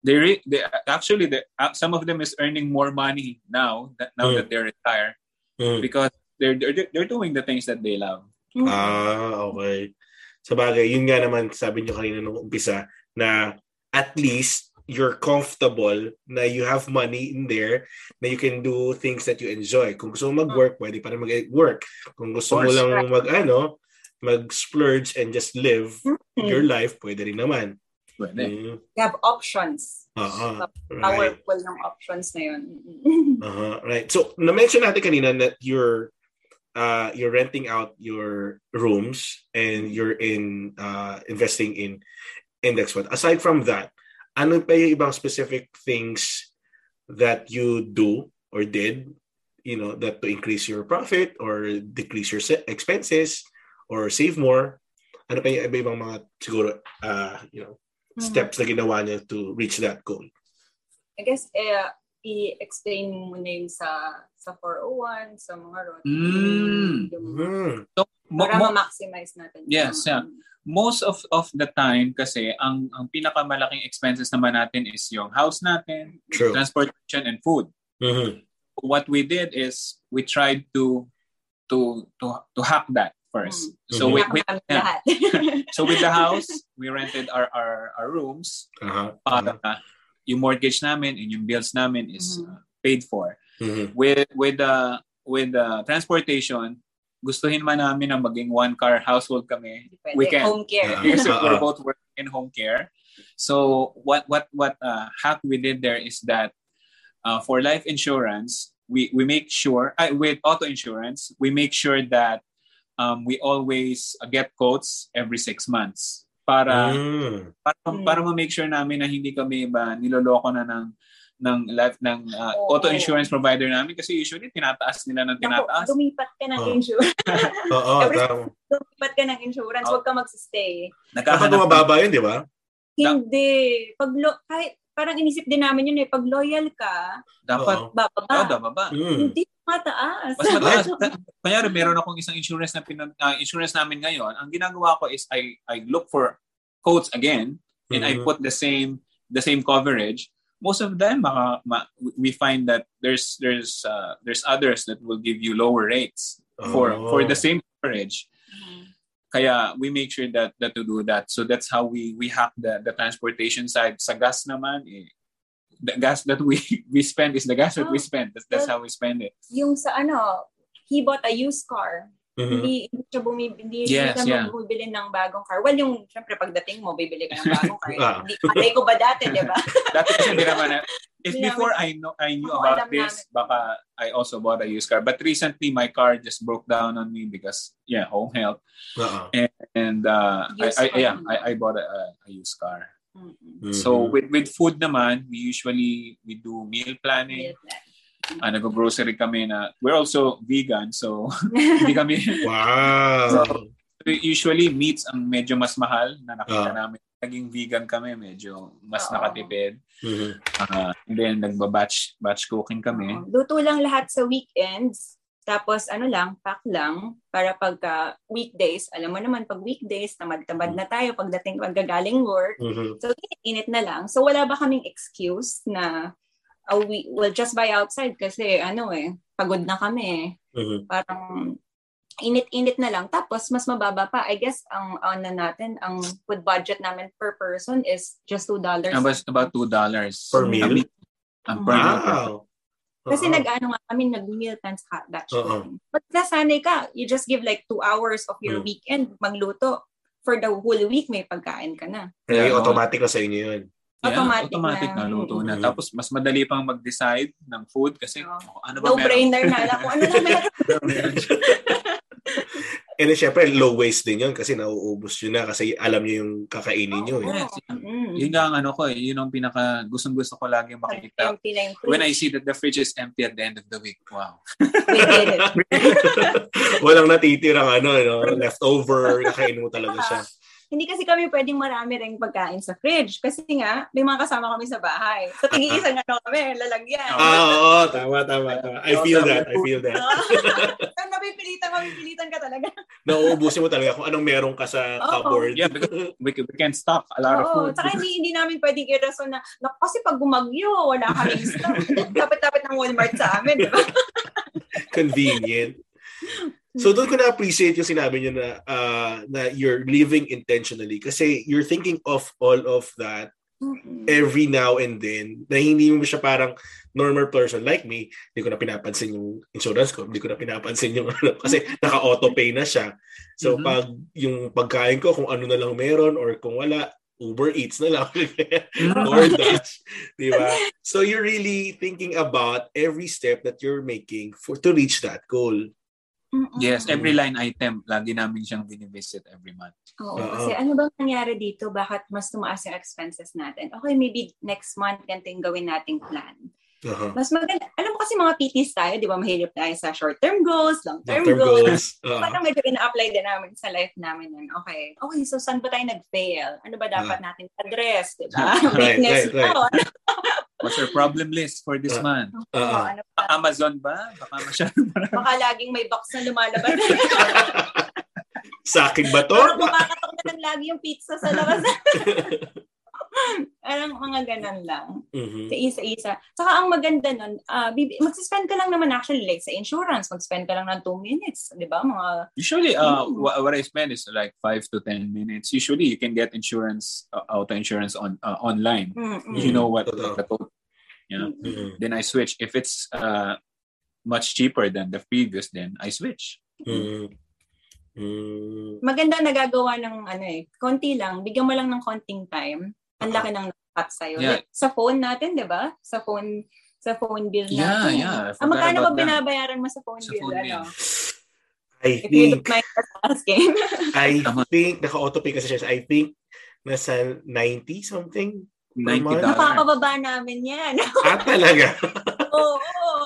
Speaker 3: they, re, they actually they, uh, some of them is earning more money now that now
Speaker 1: Mm.
Speaker 3: that they're retired
Speaker 1: Mm.
Speaker 3: because they're, they're they're doing the things that they love.
Speaker 1: Ah, okay. Sa bagay, yun nga naman sabi niyo kanina nung umpisa na at least you're comfortable na you have money in there na you can do things that you enjoy. Kung gusto mo mag-work, pwede pa rin mag-work. Kung gusto mo lang mag ano, mag-splurge and just live
Speaker 2: Mm.
Speaker 1: your life, pwede rin naman.
Speaker 3: Pwede.
Speaker 1: Mm.
Speaker 2: You have options.
Speaker 1: Oo. Right.
Speaker 2: Powerful ng options na yun.
Speaker 1: Uh-huh. Right. So, na-mention natin kanina that you're uh you're renting out your rooms and you're in uh investing in index fund. Aside from that, ano pa yung ibang specific things that you do or did, you know, that to increase your profit or decrease your expenses or save more? Ano pa yung iba-ibang mga siguro uh you know, steps na ginawa niyo to reach that goal?
Speaker 2: I guess, eh, i-explain mo na yung sa sa 401, sa mga road.
Speaker 3: Mm.
Speaker 2: Yung,
Speaker 1: Hmm.
Speaker 3: So, mo-
Speaker 2: para
Speaker 3: mo-
Speaker 2: ma-maximize natin.
Speaker 3: Yes, yeah. Most of of the time kasi ang ang pinakamalaking expenses naman natin is yung house natin,
Speaker 1: True.
Speaker 3: transportation and food.
Speaker 1: Mhm.
Speaker 3: What we did is we tried to to to to hack that first. So
Speaker 1: Mhm.
Speaker 3: we,
Speaker 2: Kaya
Speaker 3: we
Speaker 2: kami
Speaker 3: yeah. so with the house, we rented our our, our rooms
Speaker 1: Aha.
Speaker 3: para yung mortgage namin and yung bills namin is
Speaker 2: Mhm.
Speaker 3: uh, paid for.
Speaker 1: Mhm.
Speaker 3: With with the with the transportation, gustuhin man namin na maging one car household kami.
Speaker 2: Pwede.
Speaker 3: We can.
Speaker 2: Home care.
Speaker 1: Ah.
Speaker 3: Because
Speaker 1: Uh-uh.
Speaker 3: we're both working in home care. So what what what uh, hack we did there is that uh, for life insurance, we we make sure uh, with auto insurance, we make sure that um, we always uh, get quotes every six months para
Speaker 1: Mm.
Speaker 3: para, para ma-make sure namin na hindi kami ba niloloko na ng ng life ng uh, auto insurance provider namin kasi usually tinataas nila ng
Speaker 2: Naku,
Speaker 3: tinataas.
Speaker 2: lumipat ka ng
Speaker 1: Oh.
Speaker 2: insurance.
Speaker 1: Oo,
Speaker 2: Every-
Speaker 1: tama.
Speaker 2: lumipat ka ng insurance,
Speaker 3: Oh.
Speaker 2: huwag ka magsistay.
Speaker 1: Dapat
Speaker 3: Nagkahanap
Speaker 1: bumababa yun, di ba?
Speaker 2: Hindi. Pag lo- kahit parang inisip din namin yun eh, pag loyal ka,
Speaker 3: dapat
Speaker 2: bababa.
Speaker 3: oh, baba.
Speaker 1: Mm.
Speaker 2: Hindi mataas.
Speaker 3: Mas mataas. Kanyari, meron akong isang insurance na pinag, uh, insurance namin ngayon. Ang ginagawa ko is I I look for quotes again and I
Speaker 1: Mhm.
Speaker 3: put the same the same coverage. Most of them, maka, ma, we find that there's there's uh, there's others that will give you lower rates for
Speaker 1: Oh.
Speaker 3: for the same coverage.
Speaker 2: Mhm.
Speaker 3: Kaya we make sure that that to do that. So that's how we we hack the the transportation side. Sa gas naman, eh, the gas that we we spend is the gas that we
Speaker 2: Oh.
Speaker 3: spend. That's, that's how we spend it.
Speaker 2: Yung sa ano, he bought a used car.
Speaker 1: Mhm.
Speaker 2: Hindi, hindi siya bumibili, hindi
Speaker 3: Yes,
Speaker 2: ka
Speaker 3: yeah.
Speaker 2: bumibili ng bagong car. Well, yung, syempre, pagdating mo, bibili ka ng bagong car.
Speaker 1: Ah.
Speaker 2: Hindi, malay ko ba dati, di ba?
Speaker 3: Dati kasi hindi naman na, if before I know I knew about this, baka I also bought a used car. But recently my car just broke down on me because yeah, home health.
Speaker 1: Oo.
Speaker 3: And uh
Speaker 2: Used
Speaker 3: I, I yeah. I, I bought a, a used car.
Speaker 2: Mm-mm.
Speaker 1: Mhm.
Speaker 3: So with with food naman, we usually we do meal planning.
Speaker 2: Meal plan.
Speaker 3: Uh, nag-grocery kami na we're also vegan so hindi kami
Speaker 1: Wow.
Speaker 3: usually meats ang medyo mas mahal na nakita
Speaker 1: Ah.
Speaker 3: namin. Naging vegan kami, medyo mas
Speaker 2: Oo.
Speaker 3: nakatipid.
Speaker 1: Mhm.
Speaker 3: Uh, and then nagba-batch batch cooking kami.
Speaker 2: Oo. Luto lang lahat sa weekends. Tapos ano lang, pack lang para pagka weekdays, alam mo naman pag weekdays, tamad-tamad na tayo pagdating pagkagaling work.
Speaker 1: Mhm.
Speaker 2: So init na lang. So wala ba kaming excuse na oh, we will just buy outside kasi ano eh, pagod na kami eh.
Speaker 1: Mhm.
Speaker 2: Parang init-init na lang. Tapos mas mababa pa. I guess ang ano natin, ang food budget namin per person is just $2.
Speaker 3: About, about two dollars
Speaker 1: Per meal?
Speaker 3: Ang per meal.
Speaker 1: Wow.
Speaker 2: Kasi
Speaker 1: Oo.
Speaker 2: nag-ano nga kami, nag-meal plan sa batch cooking. Pag nasanay ka, you just give like two hours of your
Speaker 1: Mm.
Speaker 2: weekend magluto. For the whole week, may pagkain ka na.
Speaker 1: Kaya
Speaker 3: Yeah.
Speaker 1: automatic na sa inyo yun.
Speaker 3: Yeah,
Speaker 2: Automatic
Speaker 3: automatic,
Speaker 2: na.
Speaker 3: na. luto na. Tapos mas madali pang mag-decide ng food kasi
Speaker 2: Oo.
Speaker 3: oh, ano ba meron?
Speaker 2: No-brainer na lang kung ano na meron.
Speaker 1: And then, syempre, low waste din yun kasi nauubos yun na kasi alam niyo yung kakainin niyo. Eh.
Speaker 3: Yes,
Speaker 2: Mm.
Speaker 3: Yun nga ang ano ko eh. Yun ang pinaka gustong gusto ko lagi makikita. When I see that the fridge is empty at the end of the week. Wow.
Speaker 2: We did it.
Speaker 1: Walang natitirang ano, no? leftover, kakainin mo talaga siya.
Speaker 2: Hindi kasi kami pwedeng marami ring pagkain sa fridge. Kasi nga, may mga kasama kami sa bahay. So, tig-isang ano kami, lalagyan.
Speaker 1: Ah, oo, tama, tama, tama. I feel that, I feel that.
Speaker 2: so, napipilitan, mapipilitan ka talaga.
Speaker 1: Nauubusin mo talaga kung anong meron ka sa
Speaker 2: Oo.
Speaker 1: cupboard.
Speaker 3: Yeah, because we, we can stock a lot of
Speaker 2: Oo,
Speaker 3: food.
Speaker 2: Tsaka hindi, hindi namin pwedeng irason na, "Naku, kasi pag bumagyo, wala kaming stock. Dapat-dapat ng Walmart sa amin, di ba?
Speaker 1: Convenient. So doon ko na-appreciate yung sinabi niyo na uh, na you're living intentionally kasi you're thinking of all of that
Speaker 2: Mm-mm.
Speaker 1: every now and then na hindi mo siya parang normal person like me, hindi ko na pinapansin yung insurance ko, hindi ko na pinapansin yung ano, kasi naka-auto pay na siya. So
Speaker 3: Mhm.
Speaker 1: pag yung pagkain ko kung ano na lang meron or kung wala, Uber Eats na lang. DoorDash, di ba? So you're really thinking about every step that you're making for to reach that goal.
Speaker 2: Mm-mm.
Speaker 3: Yes, every line item, lagi namin siyang binivisit every month.
Speaker 2: Oo,
Speaker 1: Oo.
Speaker 2: kasi ano bang nangyari dito? Bakit mas tumaas yung expenses natin? Okay, maybe next month ganito yung gawin nating plan.
Speaker 1: Uh-huh.
Speaker 2: Mas maganda. Alam mo kasi mga PTs tayo, di ba, mahirap tayo sa short-term goals, long-term
Speaker 1: Long-term
Speaker 2: goals.
Speaker 1: goals. Uh-huh.
Speaker 2: Parang medyo ina-apply din namin sa life namin yun. Okay, okay, so saan ba tayo nag-fail? Ano ba dapat natin address, di ba?
Speaker 1: Right,
Speaker 2: Weakness
Speaker 1: right, right.
Speaker 2: mo.
Speaker 3: What's your problem list for this
Speaker 1: Uh,
Speaker 3: month?
Speaker 1: Uh-huh.
Speaker 2: ano ba?
Speaker 3: Amazon ba? Baka masyadong marami.
Speaker 2: Baka laging may box na lumalabas.
Speaker 1: Sa akin ba to?
Speaker 2: Parang kumakatok na lang lagi yung pizza sa labas. Parang mga ganun lang.
Speaker 1: Mhm.
Speaker 2: Sa isa-isa. Saka ang maganda nun, uh, magsispend ka lang naman actually like sa insurance, mag-spend ka lang ng 2 minutes. Di ba? Mga,
Speaker 3: Usually, uh,
Speaker 2: Mm.
Speaker 3: wha- what I spend is like five to ten minutes. Usually, you can get insurance, uh, auto insurance on uh, online.
Speaker 2: mm,
Speaker 3: You know what
Speaker 1: Totoo.
Speaker 3: the code. Yeah.
Speaker 1: Mhm.
Speaker 3: Then I switch. If it's uh, much cheaper than the previous, then I switch.
Speaker 1: Mhm. Mm.
Speaker 2: maganda nagagawa ng ano eh, konti lang, bigyan mo lang ng konting time, ang laki ng nakat sa'yo.
Speaker 3: Yeah.
Speaker 2: Like, sa phone natin, di ba? Sa phone, sa phone bill
Speaker 3: Yeah,
Speaker 2: natin.
Speaker 3: yeah. I
Speaker 2: Ah, magkano ba binabayaran mo sa phone
Speaker 3: Sa
Speaker 2: bill?
Speaker 3: phone
Speaker 2: ano?
Speaker 3: bill.
Speaker 1: I
Speaker 2: If you
Speaker 1: think,
Speaker 2: don't mind asking.
Speaker 1: I think, naka-autopay kasi siya. I think, nasa 90 something.
Speaker 3: $90.
Speaker 2: Napapababa namin yan.
Speaker 1: Ah, talaga?
Speaker 2: Oo.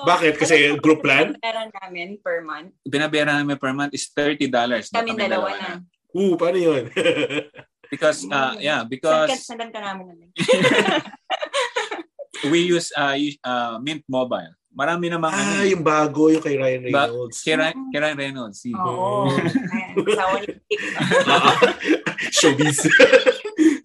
Speaker 1: Bakit? Kasi
Speaker 2: mo,
Speaker 1: group plan?
Speaker 2: Pera namin per month.
Speaker 3: Binabayaran namin per month is $30. na
Speaker 2: Kami dalawa na.
Speaker 1: Oo, paano yun?
Speaker 3: Because, uh, yeah,
Speaker 2: Sandan,
Speaker 3: because
Speaker 2: sandan ka namin na
Speaker 3: we use uh, uh, Mint Mobile. Marami namang
Speaker 1: ah,
Speaker 3: ano,
Speaker 1: yung bago, yung kay Ryan
Speaker 3: Ba-
Speaker 1: Reynolds.
Speaker 3: kay, Ryan- kay Ryan Reynolds. Si,
Speaker 2: Oo. Ni
Speaker 1: Showbiz.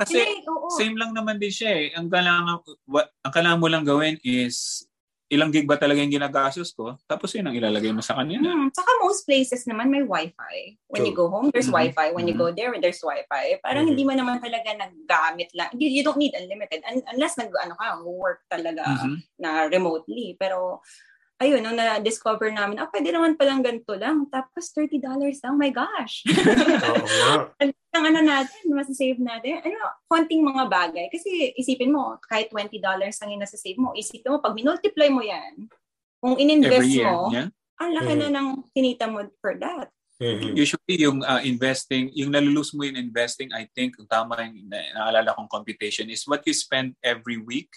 Speaker 3: Kasi
Speaker 2: Hindi, oo.
Speaker 3: same lang naman din siya eh. Ang kailangan, what, ang kailangan mo lang gawin is ilang gig ba talaga yung ginagastos ko? Tapos yun ang ilalagay mo sa kanila.
Speaker 2: Hmm. Saka most places naman may wifi. When you go home, there's
Speaker 3: Mhm.
Speaker 2: wifi. When you go there, there's wifi. Parang
Speaker 1: Mhm.
Speaker 2: hindi mo naman talaga naggamit lang. You, you don't need unlimited. Un- unless nag, ano ka, work talaga
Speaker 3: Mhm.
Speaker 2: na remotely. Pero, ayun, nung na-discover namin, ah, pwede naman palang ganito lang. Tapos, $30 lang. My gosh.
Speaker 1: Oo
Speaker 2: ang ano natin, masasave natin. Ano, konting mga bagay. Kasi isipin mo, kahit $20 lang yung nasasave mo, isipin mo, pag minultiply mo yan, kung in-invest
Speaker 3: year.
Speaker 2: mo,
Speaker 3: Yeah?
Speaker 2: ang laki na ng kinita mo for that.
Speaker 1: Mhm.
Speaker 3: Usually yung uh, investing, yung nalulose mo in investing, I think, kung tama yung na- naalala kong computation, is what you spend every week,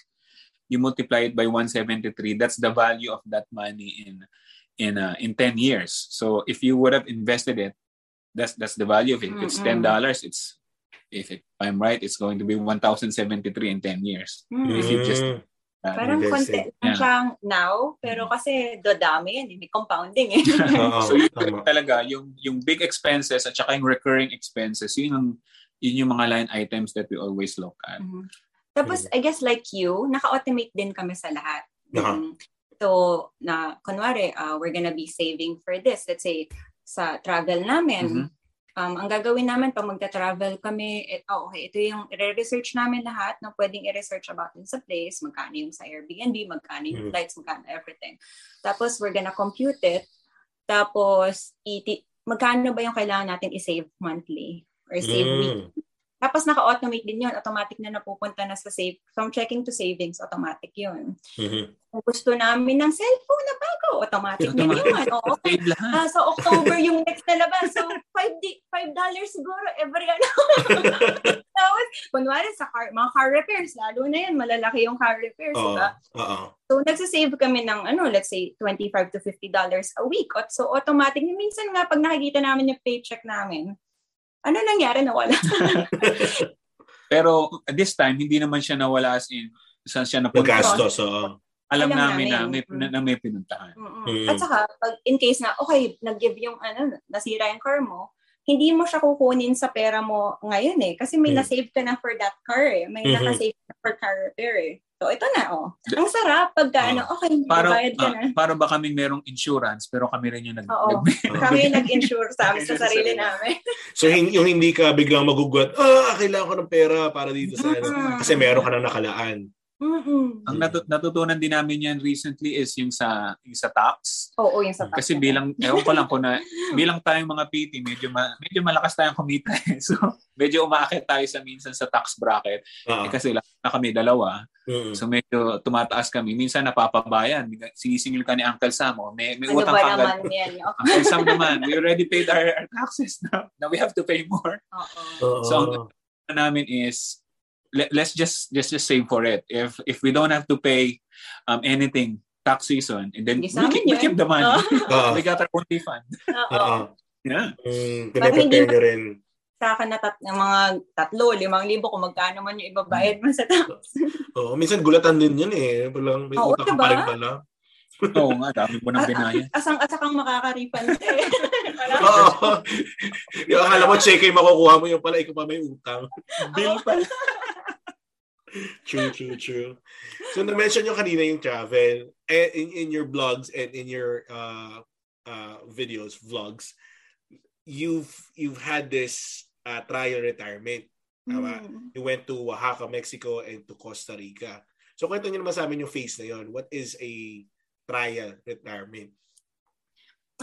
Speaker 3: you multiply it by 173. That's the value of that money in in uh, in 10 years. So if you would have invested it, that's that's the value of it. If it's
Speaker 2: Mm-mm.
Speaker 3: $10, it's if it, I'm right, it's going to be 1,073 in 10 years.
Speaker 2: Mm.
Speaker 3: If you just
Speaker 1: Mm.
Speaker 3: uh,
Speaker 2: Parang konti lang
Speaker 3: Yeah.
Speaker 2: siyang now, pero kasi dodami yan, may compounding eh.
Speaker 3: So yun
Speaker 1: tama.
Speaker 3: talaga yung yung big expenses at saka yung recurring expenses yun yung yun yung mga line items that we always look at.
Speaker 2: Mhm. Tapos, I guess like you, naka-automate din kami sa lahat.
Speaker 1: Aha.
Speaker 2: Mm. So, na, kunwari, uh, we're gonna be saving for this. Let's say, sa travel namin,
Speaker 3: Mhm.
Speaker 2: um, ang gagawin namin pag magta-travel kami, eh, oh, okay, ito yung i-research namin lahat na pwedeng i-research about dun sa place, magkano yung sa Airbnb, magkano yung
Speaker 1: Mhm.
Speaker 2: flights, magkano everything. Tapos, we're gonna compute it. Tapos, iti- magkano ba yung kailangan natin i-save monthly or save
Speaker 1: Mm.
Speaker 2: weekly? Tapos naka-automate din yun. Automatic na napupunta na sa save. From checking to savings, automatic yun.
Speaker 1: Mhm.
Speaker 2: Kung gusto namin ng cellphone na bago, automatic
Speaker 3: Automatic.
Speaker 2: yun. Oo.
Speaker 3: Save lahat.
Speaker 2: Ah, so October yung next na labas. So, five, di- five dollars siguro every ano. Tapos, kunwari sa car, mga car repairs, lalo na yan, malalaki yung car repairs.
Speaker 1: Oo.
Speaker 2: diba?
Speaker 1: Oo.
Speaker 2: So, nagsasave kami ng, ano, let's say, 25 to 50 dollars a week. At So, automatic. Minsan nga, pag nakikita namin yung paycheck namin, ano nangyari na wala?
Speaker 3: Pero this time hindi naman siya nawala as in saan siya napunta.
Speaker 1: Nagastos, oo.
Speaker 3: Alam,
Speaker 2: Alam
Speaker 3: namin, na
Speaker 2: namin.
Speaker 3: may, na, na may pinuntahan.
Speaker 2: Mm-mm.
Speaker 1: Mm.
Speaker 2: At saka, pag in case na, okay, nag-give yung, ano, nasira yung car mo, hindi mo siya kukunin sa pera mo ngayon eh. Kasi may
Speaker 1: Mm.
Speaker 2: na-save ka na for that car eh. May
Speaker 1: Mhm.
Speaker 2: naka-save ka for car repair eh. So, ito na, oh. Ang sarap pagka,
Speaker 1: Ah.
Speaker 2: ano, okay,
Speaker 3: Para
Speaker 2: bayad ka
Speaker 3: ah,
Speaker 2: na.
Speaker 3: para ba kaming merong insurance pero kami rin yung nag,
Speaker 2: Oo.
Speaker 3: nag-
Speaker 2: Kami yung nag-insure sa amin sa sarili namin.
Speaker 1: So, hin- yung hindi ka biglang magugulat, ah, kailangan ko ng pera para dito sa ano.
Speaker 2: Mm.
Speaker 1: Kasi meron ka nang nakalaan.
Speaker 2: Mm-mm.
Speaker 3: Ang natu- natutunan din namin yan recently is yung sa yung sa tax.
Speaker 2: Oo, yung sa
Speaker 3: Kasi bilang ewan ko lang ko na bilang tayong mga PT medyo ma- medyo malakas tayong kumita. eh. So medyo umaakit tayo sa minsan sa tax bracket
Speaker 1: Oo.
Speaker 3: eh, kasi lang na kami dalawa.
Speaker 1: Mm.
Speaker 3: So medyo tumataas kami. Minsan napapabayan. Sinisingil ka ni Uncle Sam. Oh, may, may
Speaker 2: Ano
Speaker 3: utang
Speaker 2: ba
Speaker 3: ka agad.
Speaker 2: naman yan? Okay.
Speaker 3: Uncle Sam naman, we already paid our, our taxes now. Now we have to pay more.
Speaker 2: Oo.
Speaker 3: So, ang- namin is let, let's just just just save for it. If if we don't have to pay um anything tax season and then we keep, we keep the money.
Speaker 1: Oo.
Speaker 3: we got our own refund.
Speaker 2: Oo.
Speaker 1: Oo.
Speaker 3: Yeah.
Speaker 1: Mm, pinaprepare nyo rin.
Speaker 2: Akin na tat- ng mga tatlo, limang libo kung magkano man yung ibabayad mo sa tax.
Speaker 1: Oo, minsan gulatan din yun eh. Walang may
Speaker 2: Oo,
Speaker 1: utang ka
Speaker 2: diba?
Speaker 1: pa rin pala.
Speaker 3: Oo nga, dami mo nang binayad.
Speaker 2: Asang-asa kang makaka-refund eh.
Speaker 1: Oo. yung akala mo, check yung makukuha mo yung pala, ikaw pa may utang.
Speaker 3: Bill pa.
Speaker 1: True, true, true. So, na-mention nyo kanina yung travel eh, in, in your blogs and in your uh, uh, videos, vlogs. You've you've had this uh, trial retirement. Tama?
Speaker 2: mm.
Speaker 1: You went to Oaxaca, Mexico, and to Costa Rica. So, kwento nyo naman sa amin yung phase na yon. What is a trial retirement?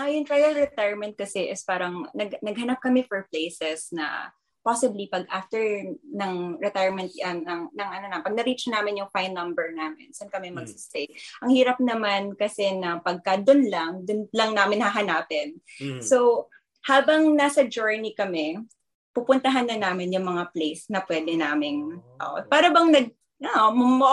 Speaker 2: Ah, yung trial retirement kasi is parang nag, naghanap kami for places na possibly pag after ng retirement yan, ng, ng ano na, pag na-reach namin yung fine number namin, saan kami
Speaker 1: Mm.
Speaker 2: magsistay. Ang hirap naman kasi na pagka doon lang, doon lang namin hahanapin.
Speaker 1: Mm.
Speaker 2: So, habang nasa journey kami, pupuntahan na namin yung mga place na pwede naming, oh, para bang nag, no,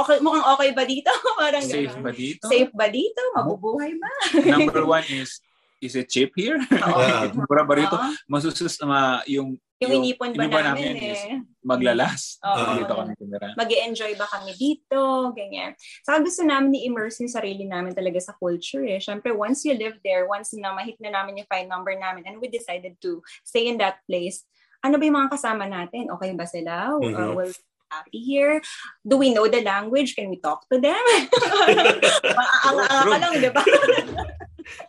Speaker 2: okay, mukhang okay ba dito? Parang
Speaker 3: Safe
Speaker 2: ganun.
Speaker 3: ba dito?
Speaker 2: Safe ba dito? Mabubuhay ba?
Speaker 3: Number one is, is it cheap here?
Speaker 1: Ah.
Speaker 3: Mura ba rito?
Speaker 2: Oo.
Speaker 3: Masusus, ma, yung,
Speaker 2: yung inipon ba
Speaker 3: inipon
Speaker 2: namin,
Speaker 3: is
Speaker 2: eh.
Speaker 3: maglalas.
Speaker 2: Oo.
Speaker 3: Dito kami tumira.
Speaker 2: mag enjoy ba kami dito, ganyan. Saka gusto namin i-immerse yung sarili namin talaga sa culture eh. Siyempre, once you live there, once na mahit na namin yung fine number namin and we decided to stay in that place, ano ba yung mga kasama natin? Okay ba sila?
Speaker 1: Mhm.
Speaker 2: Uh, we're happy here? Do we know the language? Can we talk to them? Maanga ka lang, di ba?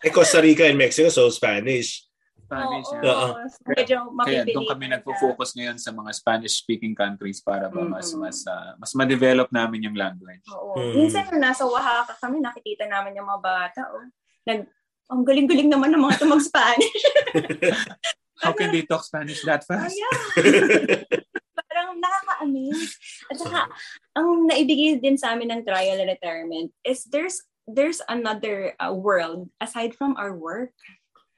Speaker 1: Eh, Costa Rica and Mexico, so Spanish.
Speaker 3: Spanish.
Speaker 2: Oo,
Speaker 3: yeah.
Speaker 2: Medyo
Speaker 3: Kaya
Speaker 2: mapipilitan
Speaker 3: doon kami
Speaker 2: ka.
Speaker 3: nagfo-focus ngayon sa mga Spanish-speaking countries para ba mas
Speaker 2: Mm-mm.
Speaker 3: mas ah, mas ma-develop namin yung language.
Speaker 2: Oo.
Speaker 1: Mm.
Speaker 2: Minsan nung nasa Oaxaca kami, nakikita namin yung mga bata. Oh. Nag, ang galing-galing naman ng mga ito mag-Spanish.
Speaker 3: How can they talk Spanish that
Speaker 2: Oh,
Speaker 3: fast?
Speaker 2: yeah. Parang nakaka-amaze. At saka, ang naibigay din sa amin ng trial retirement is there's there's another uh, world aside from our work.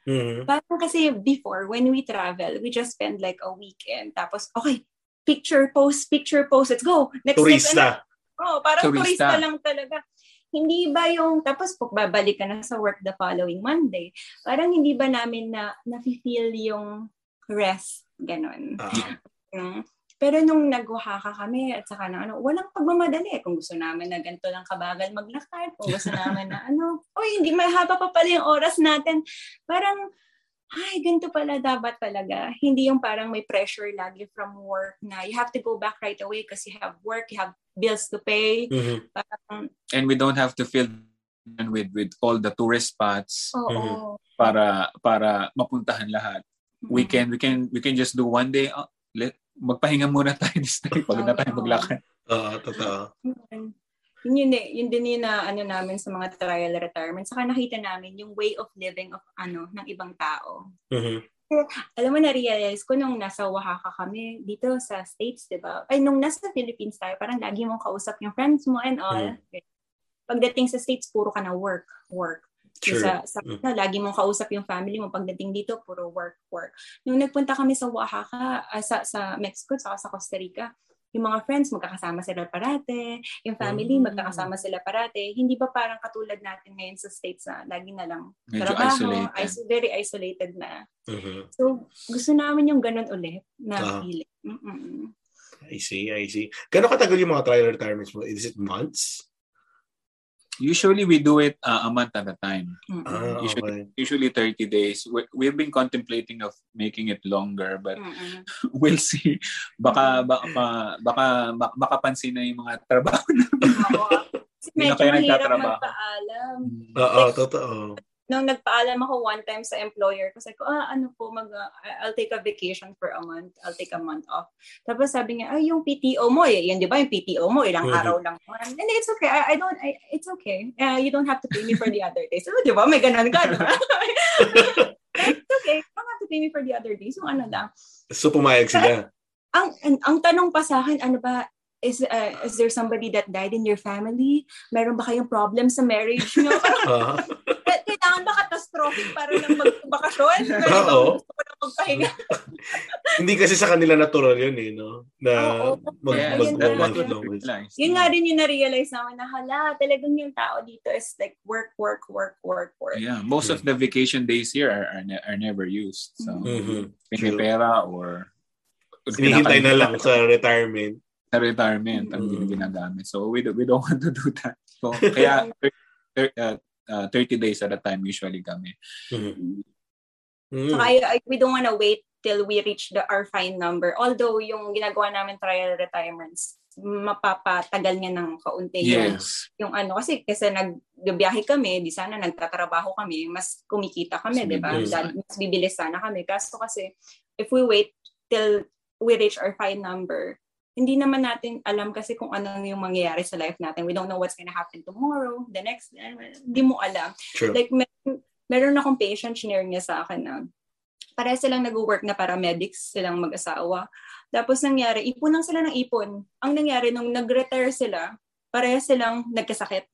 Speaker 1: Mhm.
Speaker 2: Parang kasi before, when we travel, we just spend like a weekend. Tapos, okay, picture post, picture post, let's go. Next, next, ano,
Speaker 1: Turista.
Speaker 2: Oh, parang
Speaker 3: Turista.
Speaker 2: turista. lang talaga. Hindi ba yung, tapos po, babalik ka na sa work the following Monday. Parang hindi ba namin na, na-feel yung rest, ganon.
Speaker 1: Ah.
Speaker 2: Mm. Pero nung nag-Oaxaca kami at saka na ano, walang pagmamadali. Kung gusto namin na ganito lang kabagal maglakad, kung gusto namin na ano, oy, hindi mahaba pa pala yung oras natin. Parang, ay, ganito pala dapat talaga. Hindi yung parang may pressure lagi from work na you have to go back right away because you have work, you have bills to pay.
Speaker 1: Mhm.
Speaker 2: Parang,
Speaker 3: And we don't have to fill in with with all the tourist spots.
Speaker 1: Mhm.
Speaker 3: para para mapuntahan lahat. We can we can we can just do one day oh, let magpahinga muna tayo this day pag na tayo maglakad.
Speaker 1: Oo, totoo.
Speaker 2: Yun. Yun yun eh. Yun din yun na ano namin sa mga trial retirement. Saka nakita namin yung way of living of ano ng ibang tao.
Speaker 1: Mhm.
Speaker 2: Alam mo, na-realize ko nung nasa Oaxaca kami, dito sa States, di ba? Ay, nung nasa Philippines tayo, parang lagi mong kausap yung friends mo and all. Pagdating sa States, puro ka na work, work.
Speaker 1: Sure.
Speaker 2: Sa, sa
Speaker 1: Mm.
Speaker 2: ano, lagi mong kausap yung family mo. Pagdating dito, puro work, work. Nung nagpunta kami sa Oaxaca, ah, sa, sa Mexico, saka sa Costa Rica, yung mga friends, magkakasama sila parate. Yung family,
Speaker 1: Mm.
Speaker 2: magkakasama sila parate. Hindi ba parang katulad natin ngayon sa States na lagi na lang
Speaker 3: Medyo
Speaker 2: trabaho,
Speaker 3: isolated.
Speaker 2: is- very isolated na.
Speaker 1: Mhm.
Speaker 2: So, gusto namin yung ganun ulit na
Speaker 1: Ah.
Speaker 2: feeling. Mm-mm.
Speaker 1: I see, I see. Gano'ng katagal yung mga trial retirements mo? Is it months?
Speaker 3: Usually we do it uh, a month at a time.
Speaker 1: Ah,
Speaker 3: Usually-
Speaker 1: okay.
Speaker 3: Usually 30 days. We, we've been contemplating of making it longer but
Speaker 2: Mm-mm.
Speaker 3: we'll see. Baka baka baka, baka makapansin na yung mga trabaho
Speaker 2: Oo. Kasi
Speaker 3: Hindi na
Speaker 2: medyo
Speaker 3: kayo
Speaker 2: mahirap
Speaker 3: nagtatrabaho.
Speaker 2: magpaalam.
Speaker 1: Oo, totoo.
Speaker 2: Nung nagpaalam ako one time sa employer ko, sabi ko, ah, ano po, mag, uh, I'll take a vacation for a month. I'll take a month off. Tapos sabi niya, ay, yung PTO mo, eh, yan di ba, yung PTO mo, ilang
Speaker 1: Mhm.
Speaker 2: araw lang. naman." And it's okay. I, I don't, I, it's okay. Uh, you don't have to pay me for the other days. So, di ba, may ganun ka, di ba? it's okay. You don't have to pay me for the other days. Yung ano lang.
Speaker 1: So, pumayag sila.
Speaker 2: ang, ang ang tanong pa sa akin, ano ba, is uh, is there somebody that died in your family? Meron ba kayong problem sa marriage nyo?
Speaker 1: Ah.
Speaker 2: Kailangan ba catastrophic para lang magbakasyon?
Speaker 1: Oo.
Speaker 2: gusto ko na magpahinga.
Speaker 1: Hindi kasi sa kanila natural yun eh, no? Na
Speaker 2: Oo.
Speaker 1: mag,
Speaker 3: Yeah,
Speaker 1: mag, mag,
Speaker 3: realized.
Speaker 2: Yun nga rin yung na-realize namin na hala, talagang yung tao dito is like work, work, work, work, work.
Speaker 3: Yeah, most of the vacation days here are are, ne- are never used. So,
Speaker 1: Mhm.
Speaker 3: may pera or
Speaker 1: Hinihintay na lang sa retirement.
Speaker 3: sa retirement ang
Speaker 1: Mm.
Speaker 3: ginagamit. So we do, we don't want to do that. So kaya thir- uh, uh, 30 days at a time usually kami.
Speaker 1: Mhm.
Speaker 2: So
Speaker 1: Mm.
Speaker 2: I, I, we don't wanna wait till we reach the our fine number. Although yung ginagawa namin trial retirements, mapapatagal niya ng kaunti yung
Speaker 3: Yes.
Speaker 2: yung ano kasi kasi nagbibiyahe kami, di sana nagtatrabaho kami, mas kumikita kami, 'di ba? Mas bibilis sana kami. Kaso kasi if we wait till we reach our fine number, hindi naman natin alam kasi kung ano yung mangyayari sa life natin. We don't know what's gonna happen tomorrow, the next, hindi mo alam.
Speaker 1: True.
Speaker 2: Like, mer- meron akong patient, shinare niya sa akin na pareha silang nag-work na paramedics silang mag-asawa. Tapos nangyari, ipon lang sila ng ipon. Ang nangyari, nung nag-retire sila, pareha silang nagkasakit.